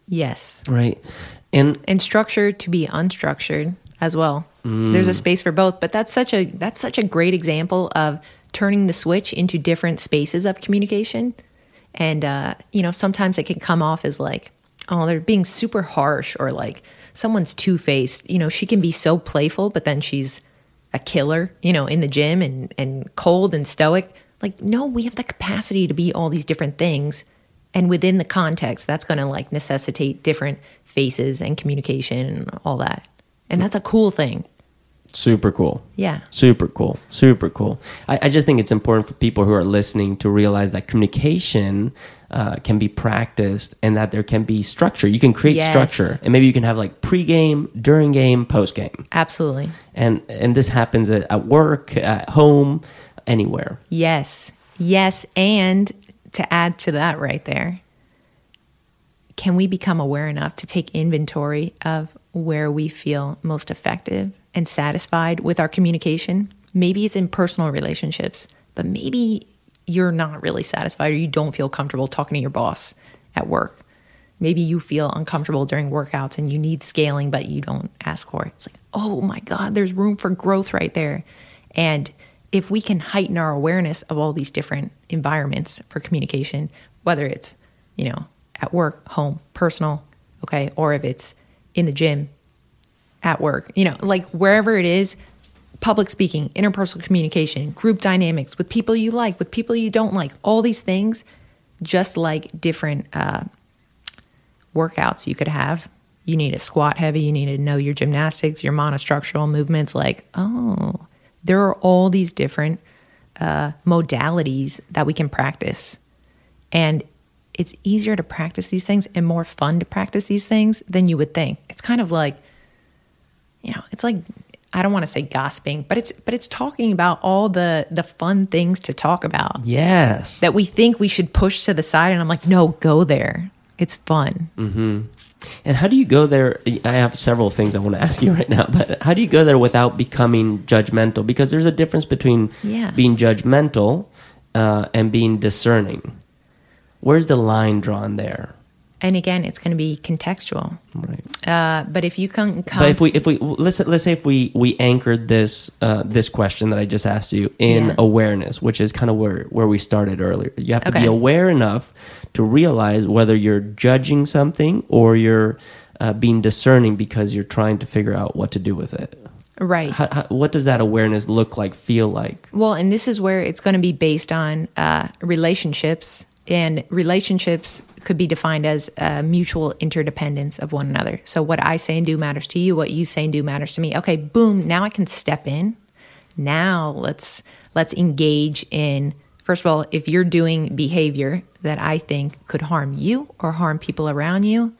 Yes. right? And and structure to be unstructured as well. There's Mm. a space for both, but that's such a that's such a great example of turning the switch into different spaces of communication. And uh, you know, sometimes it can come off as like, oh, they're being super harsh or like someone's two faced. You know, she can be so playful, but then she's a killer, you know, in the gym and and cold and stoic. Like, no, we have the capacity to be all these different things. And within the context, that's going to like necessitate different faces and communication and all that. And that's a cool thing. Super cool. Yeah. Super cool. Super cool. I, I just think it's important for people who are listening to realize that communication uh, can be practiced and that there can be structure. You can create Yes. structure, and maybe you can have like pre-game, during game, post game, Absolutely. and and this happens at, at work, at home, anywhere. Yes. Yes. And to add to that right there, can we become aware enough to take inventory of where we feel most effective and satisfied with our communication? Maybe it's in personal relationships, but maybe you're not really satisfied or you don't feel comfortable talking to your boss at work. Maybe you feel uncomfortable during workouts and you need scaling, but you don't ask for it. It's like, oh my God, there's room for growth right there. And if we can heighten our awareness of all these different environments for communication, whether it's, you know, at work, home, personal, okay, or if it's in the gym, at work, you know, like wherever it is, public speaking, interpersonal communication, group dynamics with people you like, with people you don't like, all these things, just like different uh, workouts you could have. You need to squat heavy, you need to know your gymnastics, your monostructural movements. Like, oh, there are all these different uh, modalities that we can practice. And it's easier to practice these things and more fun to practice these things than you would think. It's kind of like, you know, it's like I don't want to say gossiping, but it's but it's talking about all the the fun things to talk about Yes. that we think we should push to the side and I'm like, "No, go there. It's fun." Mhm. And how do you go there? I have several things I want to ask you right now, but how do you go there without becoming judgmental? Because there's a difference between Yeah. being judgmental uh, and being discerning. Where's the line drawn there? And again, it's going to be contextual. Right. Uh, but if you can come But if we if we let's let's say if we we anchored this uh, this question that I just asked you in Yeah. awareness, which is kind of where where we started earlier. You have to Okay. be aware enough to realize whether you're judging something or you're uh, being discerning because you're trying to figure out what to do with it. right. How, how, what does that awareness look like? Feel like? Well, and this is where it's going to be based on uh, relationships And relationships could be defined as a mutual interdependence of one another. So what I say and do matters to you, what you say and do matters to me. Okay, boom, now I can step in. Now let's let's engage in first of all, if you're doing behavior that I think could harm you or harm people around you,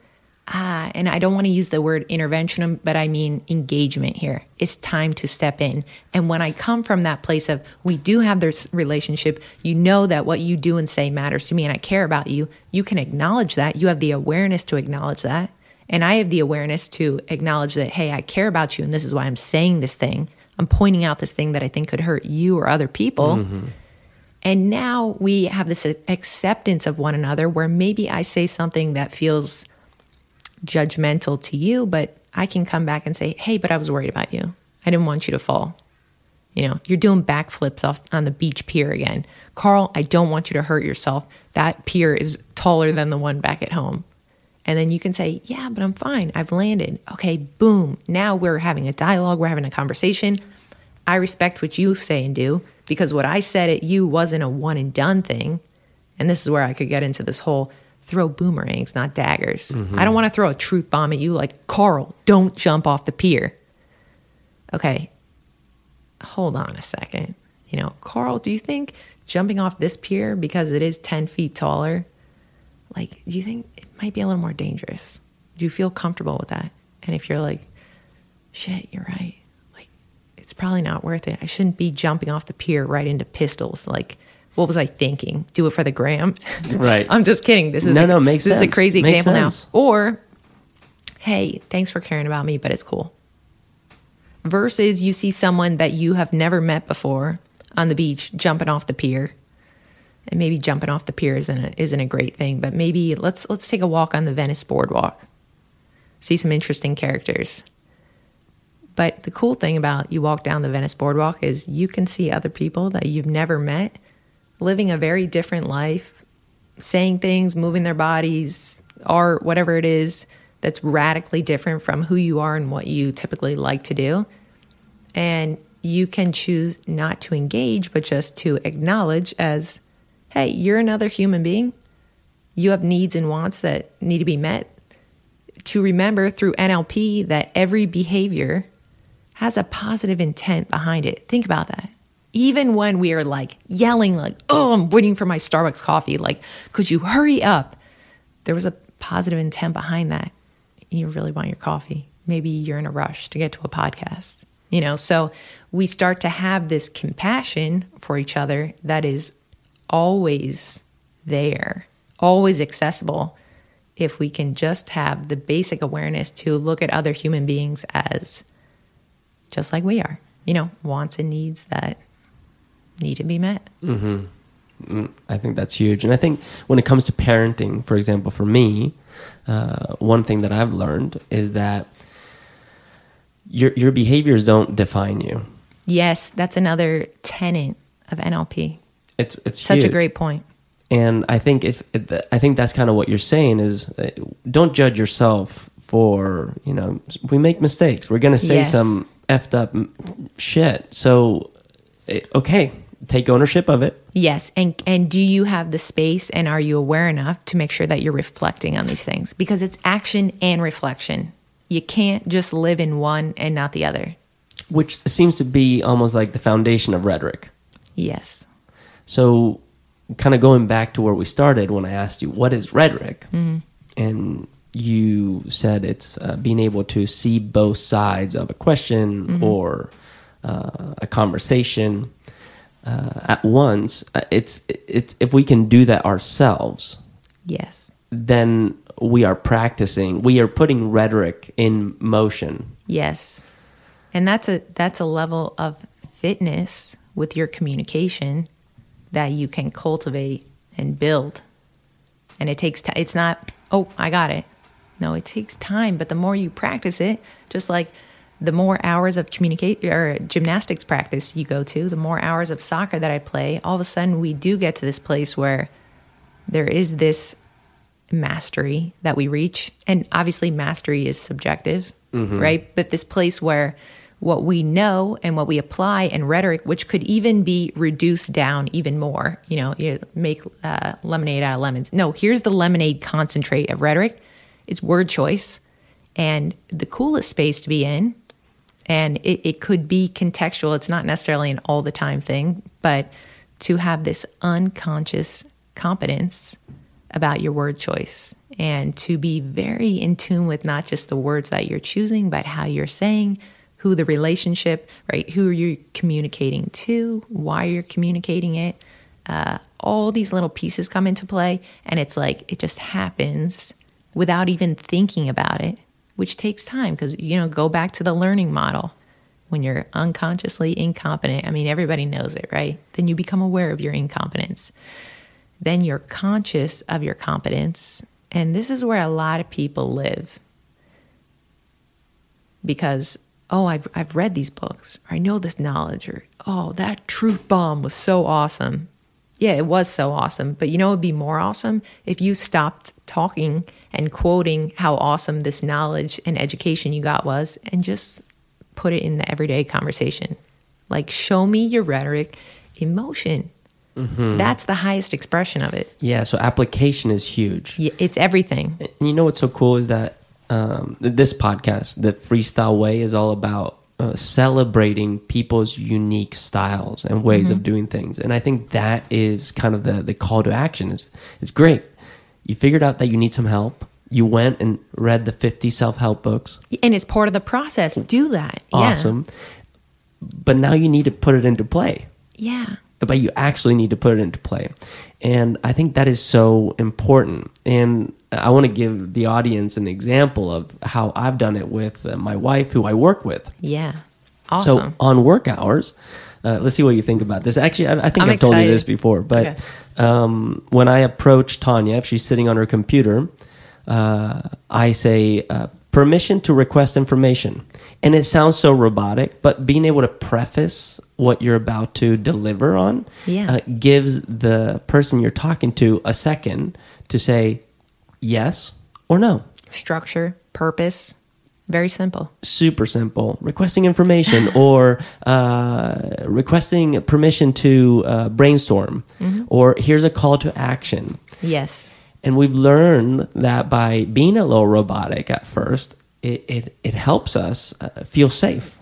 ah, and I don't want to use the word intervention, but I mean engagement here. It's time to step in. And when I come from that place of we do have this relationship, you know that what you do and say matters to me and I care about you, you can acknowledge that. You have the awareness to acknowledge that. And I have the awareness to acknowledge that, hey, I care about you and this is why I'm saying this thing. I'm pointing out this thing that I think could hurt you or other people. And now we have this acceptance of one another where maybe I say something that feels judgmental to you, but I can come back and say, hey, but I was worried about you. I didn't want you to fall. You know, you're doing backflips off on the beach pier again. Carl, I don't want you to hurt yourself. That pier is taller than the one back at home. And then you can say, yeah, but I'm fine. I've landed. Okay, boom. Now we're having a dialogue, we're having a conversation. I respect what you say and do because what I said at you wasn't a one and done thing. And this is where I could get into this whole throw boomerangs, not daggers. Mm-hmm. I don't want to throw a truth bomb at you like, Carl, don't jump off the pier. Okay, hold on a second. You know, Carl, do you think jumping off this pier because it is 10 feet taller, like, do you think it might be a little more dangerous? Do you feel comfortable with that? And if you're like, shit, you're right. Like, it's probably not worth it. I shouldn't be jumping off the pier right into pistols. Like, what was I thinking? Do it for the gram? Right. I'm just kidding. This is No, a, no, makes this is a crazy Makes example sense. now. Or, hey, thanks for caring about me, but it's cool. Versus you see someone that you have never met before on the beach jumping off the pier. And maybe jumping off the pier isn't a, isn't a great thing, but maybe let's let's take a walk on the Venice boardwalk. See some interesting characters. But the cool thing about you walk down the Venice boardwalk is you can see other people that you've never met living a very different life, saying things, moving their bodies, art, whatever it is that's radically different from who you are and what you typically like to do. And you can choose not to engage, but just to acknowledge as, hey, you're another human being. You have needs and wants that need to be met. To remember through NLP that every behavior has a positive intent behind it. Think about that. Even when we are like yelling, like, oh, I'm waiting for my Starbucks coffee, like, could you hurry up? There was a positive intent behind that. You really want your coffee. Maybe you're in a rush to get to a podcast, you know? So we start to have this compassion for each other that is always there, always accessible if we can just have the basic awareness to look at other human beings as just like we are, you know, wants and needs that need to be met. I think that's huge. And I think when it comes to parenting, for example, for me, uh, one thing that I've learned is that your your behaviors don't define you. Yes, that's another tenet of NLP. It's it's Such a great point. And I think if I think that's kind of what you're saying is uh, don't judge yourself for you know we make mistakes. We're gonna say Yes. some effed up shit. So eh, okay, take ownership of it. Yes, and and do you have the space and are you aware enough to make sure that you're reflecting on these things because it's action and reflection. You can't just live in one and not the other. which seems to be almost like the foundation of rhetoric. Yes. So, kind of going back to where we started when I asked you, what is rhetoric? And you said it's uh, being able to see both sides of a question or uh, a conversation uh, at once. Uh, It's, it's, if we can do that ourselves, Yes. then we are practicing, we are putting rhetoric in motion. Yes. And that's a that's a level of fitness with your communication that you can cultivate and build. And it takes time. It's not, oh, I got it. No, it takes time, but the more you practice it, just like the more hours of communicate or gymnastics practice you go to, the more hours of soccer that I play, all of a sudden we do get to this place where there is this mastery that we reach and obviously mastery is subjective right but this place where what we know and what we apply in rhetoric, which could even be reduced down even more. You know, you make uh, lemonade out of lemons. No, here's the lemonade concentrate of rhetoric. It's word choice, and the coolest space to be in. And it, it could be contextual. It's not necessarily an all the time thing, but to have this unconscious competence about your word choice and to be very in tune with not just the words that you're choosing, but how you're saying, who the relationship, right? Who are you communicating to? Why you're communicating it? Uh, all these little pieces come into play, and it's like it just happens without even thinking about it, which takes time because you know go back to the learning model. When you're unconsciously incompetent, I mean everybody knows it, right? Then you become aware of your incompetence. Then you're conscious of your competence, and this is where a lot of people live because oh, I've, I've read these books, or I know this knowledge, or oh, that truth bomb was so awesome. Yeah, it was so awesome. But you know, it'd be more awesome if you stopped talking and quoting how awesome this knowledge and education you got was and just put it in the everyday conversation. Like, show me your rhetoric, emotion. That's the highest expression of it. Yeah, so application is huge. Y- It's everything. And you know what's so cool is that um, this podcast, the Freestyle Way, is all about uh, celebrating people's unique styles and ways of doing things. And I think that is kind of the, the call to action. It's, it's great. You figured out that you need some help. You went and read the 50 self help books. And it's part of the process. Do that. Awesome. But now you need to put it into play. Yeah. Yeah. but you actually need to put it into play. And I think that is so important. And I want to give the audience an example of how I've done it with uh, my wife, who I work with. Yeah. Awesome. So on work hours, uh, let's see what you think about this. Actually, I, I think I'm I've told you this before, but Okay. um, when I approach Tanya, if she's sitting on her computer, uh, I say, uh, permission to request information. And it sounds so robotic, but being able to preface what you're about to deliver on Yeah. uh, gives the person you're talking to a second to say yes or no structure, purpose, very simple. super simple requesting information or uh, requesting permission to uh, brainstorm or here's a call to action Yes. and we've learned that by being a little robotic at first it, it, it helps us uh, feel safe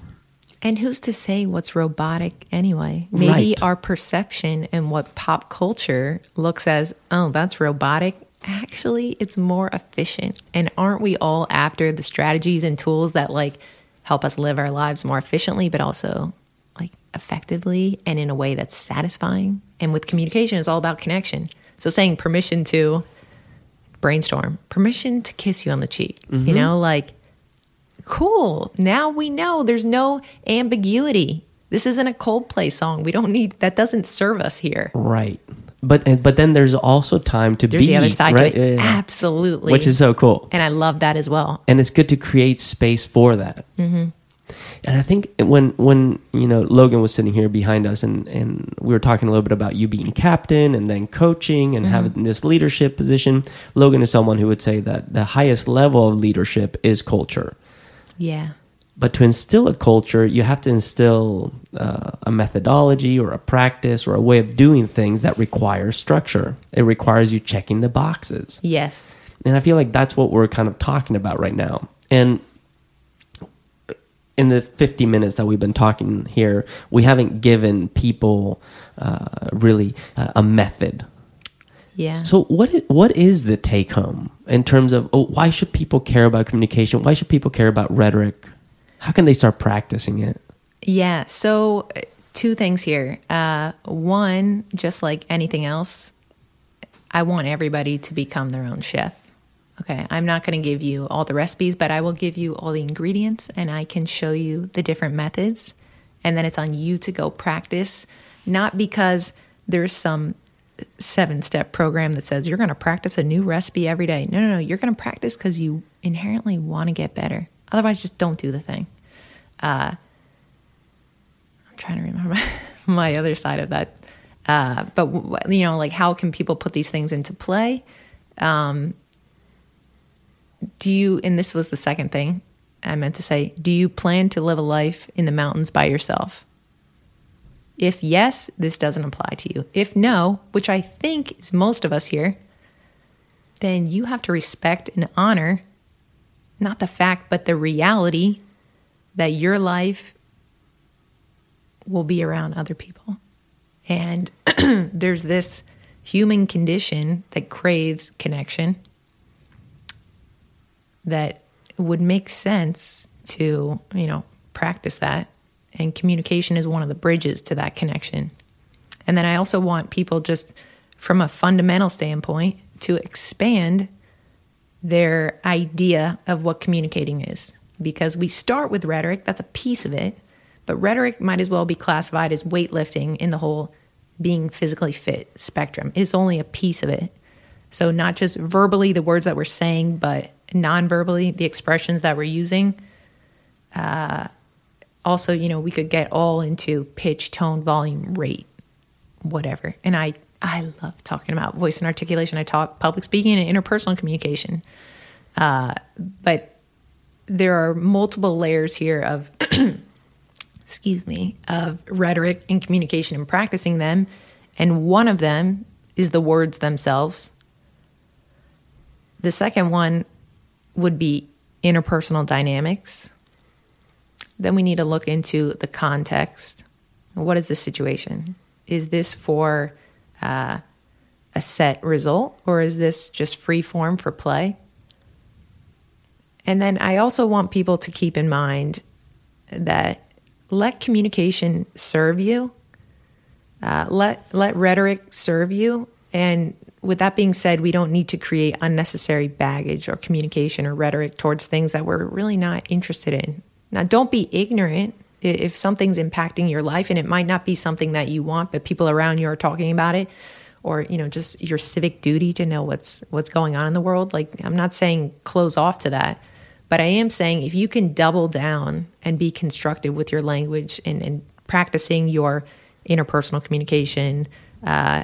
And who's to say what's robotic anyway? Maybe Right. our perception and what pop culture looks as, oh, that's robotic. Actually, it's more efficient. And aren't we all after the strategies and tools that like help us live our lives more efficiently, but also like effectively and in a way that's satisfying? And with communication, it's all about connection. So saying permission to brainstorm, permission to kiss you on the cheek, you mm-hmm. know, like cool. Now we know there's no ambiguity. This isn't a Coldplay song. We don't need that. Doesn't serve us here. right but but then there's also time to There's be the other side right? to it. Yeah, yeah. Absolutely, which is so cool and I love that as well. and it's good to create space for that. Mm-hmm. And I think when when you know Logan was sitting here behind us, and and we were talking a little bit about you being captain and then coaching and having this leadership position. Logan is someone who would say that the highest level of leadership is culture. Yeah, But to instill a culture, you have to instill uh, a methodology or a practice or a way of doing things that requires structure. It requires you checking the boxes. yes, And I feel like that's what we're kind of talking about right now. And in the 50 minutes that we've been talking here, we haven't given people uh, really uh, a method. yeah. So what is, what is the take home in terms of oh, why should people care about communication? Why should people care about rhetoric? How can they start practicing it? Yeah. So, uh, two things here. Uh, one, just like anything else, I want everybody to become their own chef. Okay. I'm not going to give you all the recipes, but I will give you all the ingredients and I can show you the different methods. And then it's on you to go practice, not because there's some seven step program that says you're going to practice a new recipe every day. No, no, no. You're going to practice because you inherently want to get better. Otherwise, just don't do the thing. Uh, I'm trying to remember my, other side of that. Uh, but you know, like how can people put these things into play? Um, do you? And this was the second thing. I meant to say, do you plan to live a life in the mountains by yourself? If yes, this doesn't apply to you. If no, which I think is most of us here, then you have to respect and honor not the fact, but the reality that your life will be around other people. And there's this human condition that craves connection that would make sense to, you know, practice that. And communication is one of the bridges to that connection. And then I also want people just from a fundamental standpoint to expand their idea of what communicating is. Because we start with rhetoric, that's a piece of it, but rhetoric might as well be classified as weightlifting in the whole being physically fit spectrum, is only a piece of it. So, not just verbally the words that we're saying, but non verbally the expressions that we're using. Uh, also, you know, we could get all into pitch, tone, volume, rate, whatever. And I I love talking about voice and articulation. I talk public speaking and interpersonal communication. Uh, but there are multiple layers here of, excuse me, of rhetoric and communication and practicing them. And one of them is the words themselves. The second one would be interpersonal dynamics. Then we need to look into the context. What is the situation? Is this for uh, a set result, or is this just free form for play? And then I also want people to keep in mind that let communication serve you, uh, let let rhetoric serve you, and with that being said, we don't need to create unnecessary baggage or communication or rhetoric towards things that we're really not interested in. Now, don't be ignorant if something's impacting your life and it might not be something that you want but people around you are talking about it or you know just your civic duty to know what's what's going on in the world like i'm not saying close off to that but i am saying if you can double down and be constructive with your language and, and practicing your interpersonal communication uh,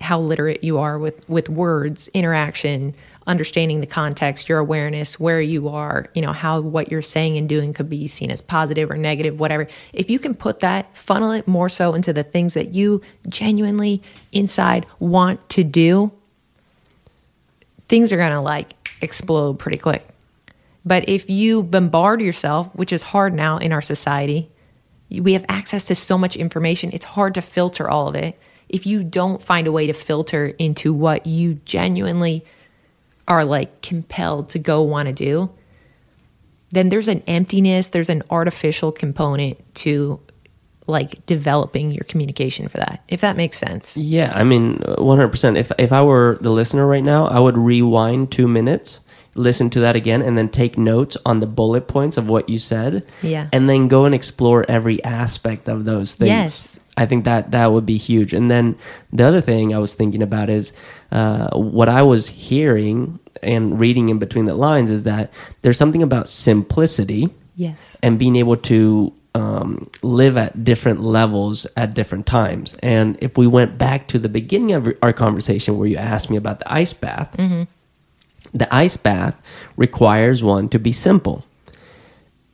how literate you are with with words interaction understanding the context, your awareness, where you are, you know, how what you're saying and doing could be seen as positive or negative, whatever. If you can put that, funnel it more so into the things that you genuinely inside want to do, things are going to like explode pretty quick. But if you bombard yourself, which is hard now in our society, we have access to so much information, it's hard to filter all of it. If you don't find a way to filter into what you genuinely are like compelled to go want to do, then there's an emptiness, there's an artificial component to like developing your communication for that. If that makes sense. Yeah, I mean, 100%. If if I were the listener right now, I would rewind 2 minutes, listen to that again and then take notes on the bullet points of what you said. Yeah. And then go and explore every aspect of those things. Yes. I think that that would be huge. And then the other thing I was thinking about is uh, what I was hearing and reading in between the lines is that there's something about simplicity Yes. and being able to um, live at different levels at different times. And if we went back to the beginning of our conversation where you asked me about the ice bath, the ice bath requires one to be simple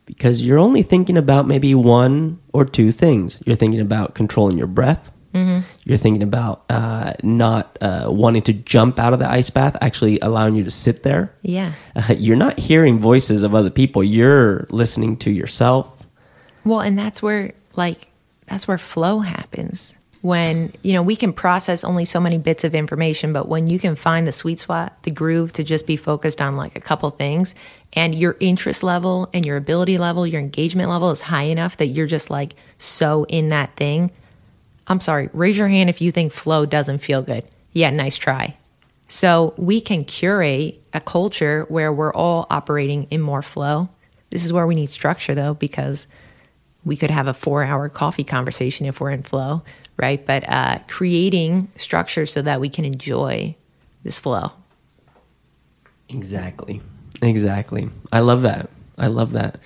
because you're only thinking about maybe one or two things. You're thinking about controlling your breath. You're thinking about uh, not uh, wanting to jump out of the ice bath, actually allowing you to sit there. Yeah. Uh, you're not hearing voices of other people. You're listening to yourself. Well, and that's where like that's where flow happens. When, you know, we can process only so many bits of information, but when you can find the sweet spot, the groove to just be focused on like a couple things and your interest level and your ability level, your engagement level is high enough that you're just like so in that thing. I'm sorry, raise your hand if you think flow doesn't feel good. Yeah, nice try. So we can curate a culture where we're all operating in more flow. This is where we need structure though, because we could have a four hour coffee conversation if we're in flow, right? But uh, creating structure so that we can enjoy this flow. Exactly. Exactly. I love that. I love that.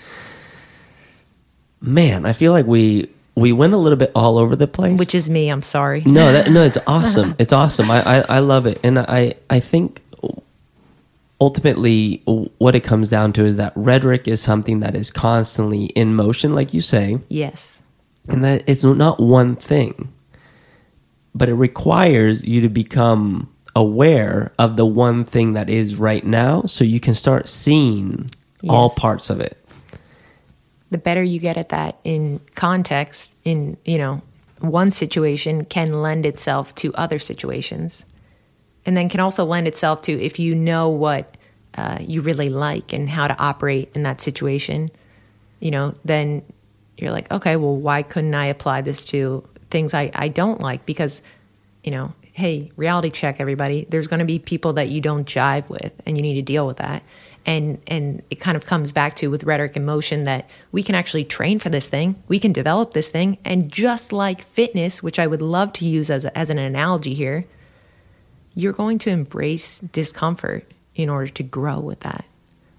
Man, I feel like we we went a little bit all over the place. Which is me, I'm sorry. no, that, no, it's awesome. It's awesome. I, I I love it, and I I think ultimately, what it comes down to is that rhetoric is something that is constantly in motion, like you say, Yes. and that it's not one thing, but it requires you to become aware of the one thing that is right now so you can start seeing all parts of it. the better you get at that in context in you know one situation can lend itself to other situations and then can also lend itself to if you know what uh, you really like and how to operate in that situation you know then you're like okay well why couldn't i apply this to things i, I don't like because you know hey reality check everybody. There's going to be people that you don't jive with and you need to deal with that. And and it kind of comes back to with rhetoric in motion that we can actually train for this thing. We can develop this thing. And just like fitness which i would love to use as, as an analogy here you're going to embrace discomfort in order to grow with that.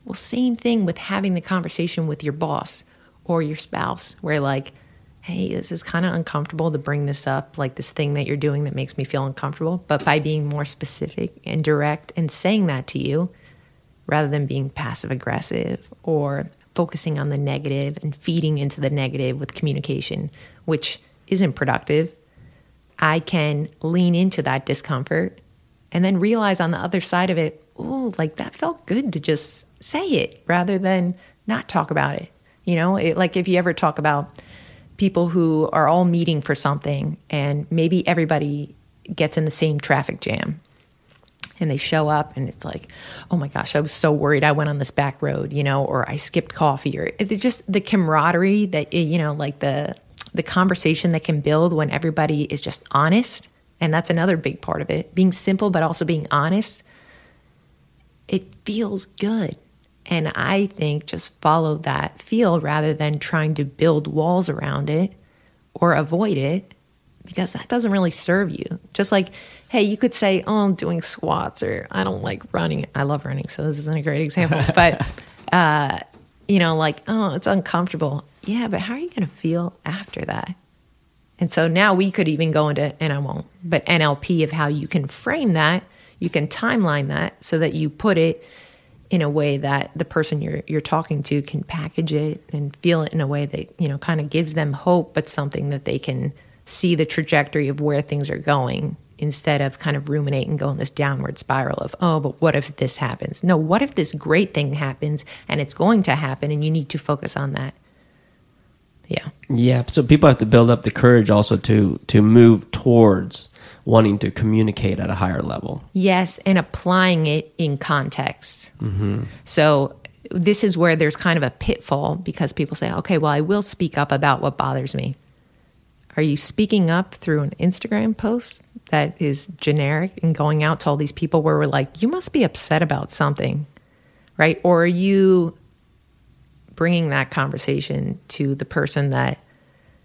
Well same thing with having the conversation with your boss or your spouse where like hey this is kind of uncomfortable to bring this up like this thing that you're doing that makes me feel uncomfortable but by being more specific and direct and saying that to you rather than being passive aggressive or focusing on the negative and feeding into the negative with communication, which isn't productive, I can lean into that discomfort and then realize on the other side of it, oh, like that felt good to just say it rather than not talk about it. You know, it, like if you ever talk about people who are all meeting for something and maybe everybody gets in the same traffic jam and they show up and it's like oh my gosh i was so worried i went on this back road you know or i skipped coffee or just the camaraderie that you know like the the conversation that can build when everybody is just honest and that's another big part of it. Being simple but also being honest it feels good and i think just follow that feel rather than trying to build walls around it or avoid it because that doesn't really serve you. Just like, hey, you could say, oh, I'm doing squats or I don't like running. I love running, so this isn't a great example. But, uh, you know, like, oh, it's uncomfortable. Yeah, but how are you going to feel after that? And so now we could even go into, and I won't, but NLP of how you can frame that, you can timeline that so that you put it in a way that the person you're you're talking to can package it and feel it in a way that you know kind of gives them hope, but something that they can see the trajectory of where things are going instead of kind of ruminate and go in this downward spiral of oh but what if this happens? No what if this great thing happens and it's going to happen and you need to focus on that? Yeah. Yeah, so people have to build up the courage also to to move towards wanting to communicate at a higher level. Yes, and applying it in context. Mm-hmm. So this is where there's kind of a pitfall because people say, okay, well, I will speak up about what bothers me. Are you speaking up through an Instagram post that is generic and going out to all these people where we're like, you must be upset about something, right? Or are you bringing that conversation to the person that,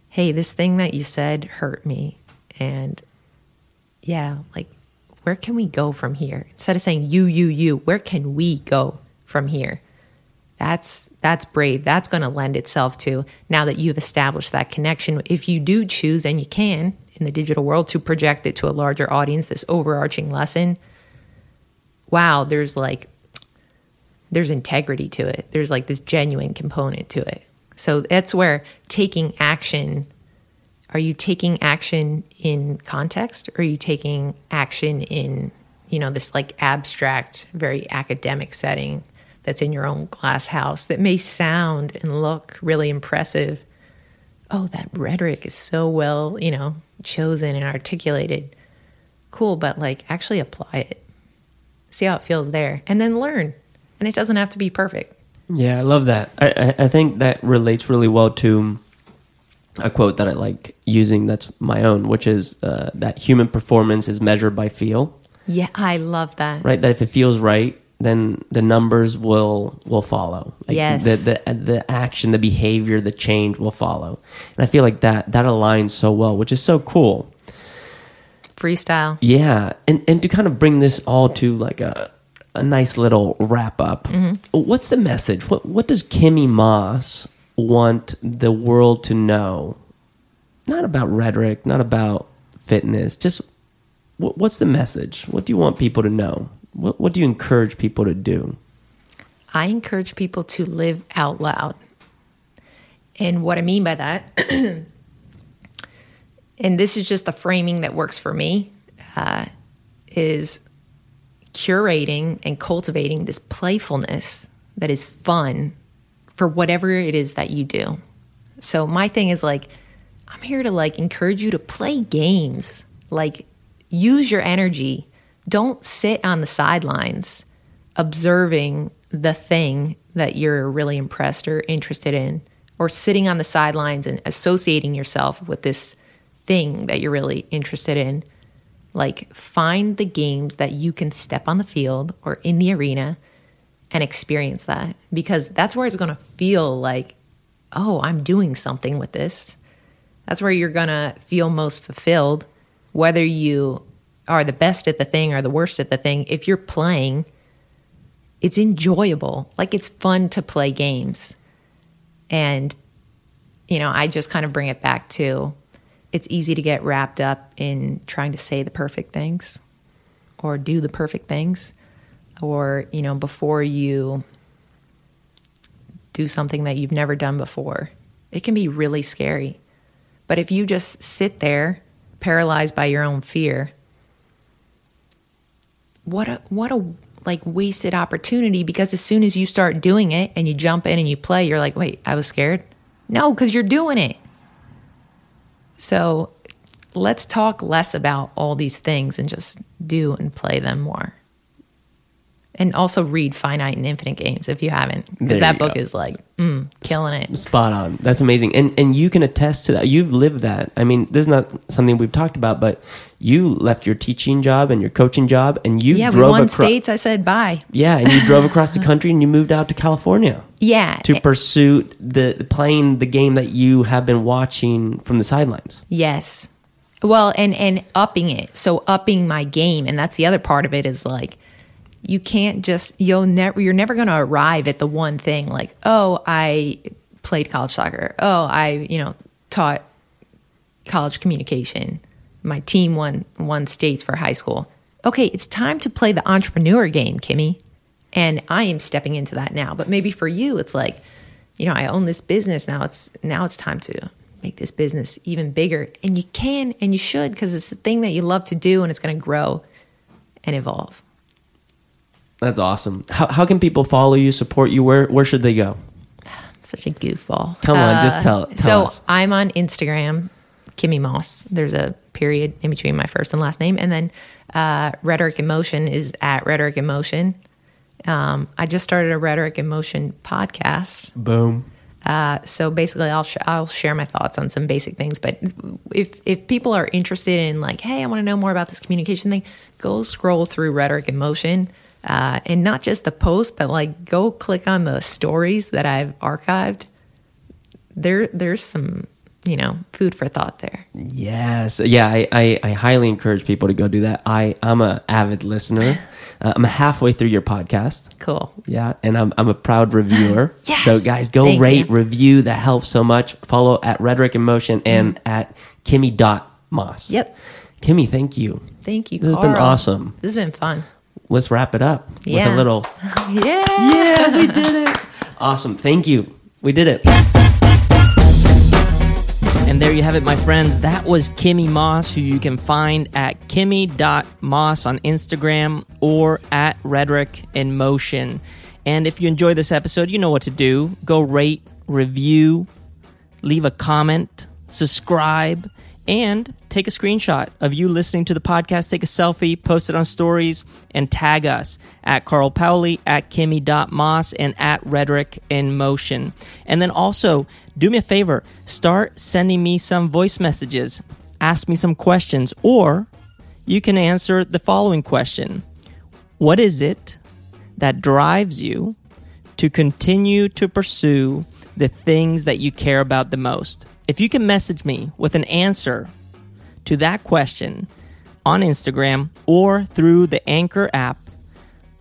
hey, this thing that you said hurt me. And yeah, like, where can we go from here? Instead of saying you, you, you, where can we go from here? That's that's brave. That's going to lend itself to now that you've established that connection. If you do choose, and you can in the digital world, to project it to a larger audience, this overarching lesson. Wow, there's like there's integrity to it. There's like this genuine component to it. So that's where taking action are you taking action in context? Or are you taking action in you know this like abstract very academic setting that's in your own glass house that may sound and look really impressive? Oh that rhetoric is so well you know chosen and articulated. Cool but like actually apply it. See how it feels there. And then learn. And it doesn't have to be perfect. Yeah, I love that. I, I, I think that relates really well to a quote that I like using that's my own, which is uh, that human performance is measured by feel, yeah i love that right? That if it feels right, then the numbers will will follow. Like Yes. The, the the action, the behavior, the change will follow. And I feel like that that aligns so well, which is so cool. freestyle Yeah, and and to kind of bring this all to like a a nice little wrap up. What's the message? What what does Kimmy Moss want the world to know? Not about rhetoric, not about fitness. Just what, what's the message? What do you want people to know What What do you encourage people to do? I encourage people to live out loud. And what I mean by that, and this is just the framing that works for me, uh, is curating and cultivating this playfulness that is fun for whatever it is that you do. So my thing is like, I'm here to like encourage you to play games. Like, use your energy. Don't sit on the sidelines observing the thing that you're really impressed or interested in, or sitting on the sidelines and associating yourself with this thing that you're really interested in. Like, find the games that you can step on the field or in the arena and experience that because that's where it's going to feel like, oh, I'm doing something with this. That's where you're going to feel most fulfilled, whether you are the best at the thing or the worst at the thing. If you're playing, it's enjoyable. Like it's fun to play games. And, you know, I just kind of bring it back to it's easy to get wrapped up in trying to say the perfect things or do the perfect things or you know before you do something that you've never done before it can be really scary. But if you just sit there paralyzed by your own fear what a what a like wasted opportunity because as soon as you start doing it and you jump in and you play you're like wait i was scared? No because you're doing it. So let's talk less about all these things and just do and play them more and also read finite and infinite games if you haven't because that book go. is like mm, killing it Spot on. That's amazing. And and you can attest to that. You've lived that. I mean, this is not something we've talked about, but you left your teaching job and your coaching job and you yeah we drove won acro- states i said bye Yeah, and you drove across the country and you moved out to California yeah to pursue the playing the game that you have been watching from the sidelines. Yes. Well, and and upping it. So upping my game, and that's the other part of it is like you can't just you'll never you're never going to arrive at the one thing like, "Oh, I played college soccer. Oh, I, you know, taught college communication. My team won won states for high school." Okay, it's time to play the entrepreneur game, Kimmy. And I am stepping into that now. But maybe for you it's like, you know, I own this business now. It's now it's time to make this business even bigger. And you can and you should because it's the thing that you love to do and it's going to grow and evolve. That's awesome. How, how can people follow you, support you? Where where should they go? such a goofball. Come on, just tell- tell so us. I'm on Instagram, Kimmy Moss. There's a period in between my first and last name, and then uh, Rhetoric in Motion is at Rhetoric in Motion. Um, I just started a Rhetoric in Motion podcast. Boom. Uh, so basically, I'll sh- I'll share my thoughts on some basic things. But if if people are interested in like, hey, I want to know more about this communication thing, go scroll through Rhetoric in Motion, uh, and not just the post, but like go click on the stories that I've archived. There there's some you know food for thought there. Yes. Yeah, I, I, I highly encourage people to go do that. I, I'm a avid listener. Uh, I'm halfway through your podcast. Cool. Yeah, and I'm, I'm a proud reviewer. Yes! So, guys, go Thank rate, you. review. That helps so much. Follow at Rhetoric in Motion and at Kimmy Dot Moss. Yep. Kimmy, thank you. Thank you. This has been awesome. This has been fun. Let's wrap it up with a little. Yeah. Yeah, we did it. Awesome. Thank you. We did it. And there you have it, my friends. That was Kimmy Moss, who you can find at kimmy.moss on Instagram or at Rhetoric in Motion. And if you enjoy this episode, you know what to do. Go rate, review, leave a comment, subscribe, and take a screenshot of you listening to the podcast. Take a selfie, post it on stories, and tag us at Carl Powley, at Kimmy.moss, and at Rhetoric in Motion. And then also, do me a favor start sending me some voice messages, ask me some questions, or you can answer the following question What is it that drives you to continue to pursue the things that you care about the most? If you can message me with an answer to that question on Instagram or through the Anchor app,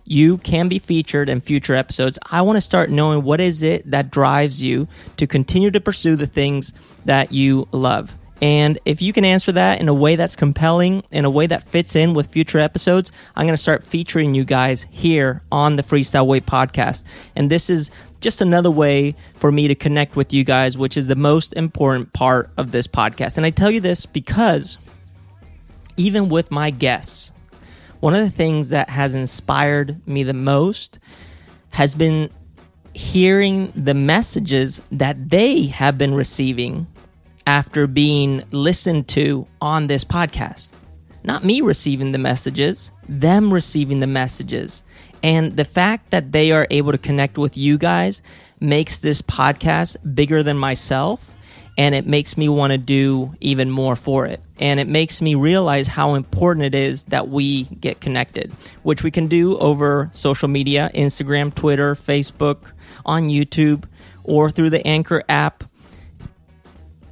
you can be featured in future episodes. I want to start knowing what is it that drives you to continue to pursue the things that you love. And if you can answer that in a way that's compelling, in a way that fits in with future episodes, I'm going to start featuring you guys here on the Freestyle Way podcast. And this is just another way for me to connect with you guys, which is the most important part of this podcast. And I tell you this because even with my guests, one of the things that has inspired me the most has been hearing the messages that they have been receiving after being listened to on this podcast. Not me receiving the messages, them receiving the messages. And the fact that they are able to connect with you guys makes this podcast bigger than myself. And it makes me want to do even more for it. And it makes me realize how important it is that we get connected, which we can do over social media Instagram, Twitter, Facebook, on YouTube, or through the Anchor app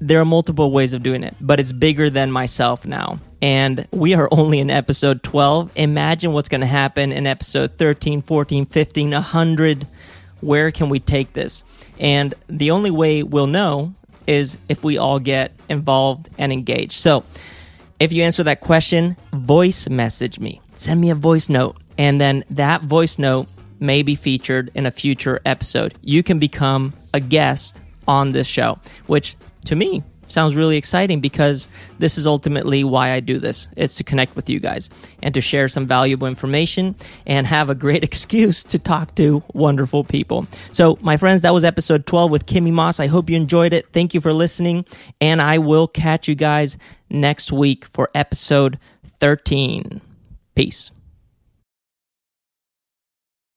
there are multiple ways of doing it, but it's bigger than myself now. And we are only in episode 12. Imagine what's going to happen in episode 13, 14, 15, 100. Where can we take this? And the only way we'll know is if we all get involved and engaged. So, if you answer that question, voice message me. Send me a voice note. And then that voice note may be featured in a future episode. You can become a guest on this show, which to me sounds really exciting because this is ultimately why I do this. is to connect with you guys and to share some valuable information and have a great excuse to talk to wonderful people. So, my friends, that was episode 12 with Kimmy Moss. I hope you enjoyed it. Thank you for listening, and I will catch you guys next week for episode 13. Peace.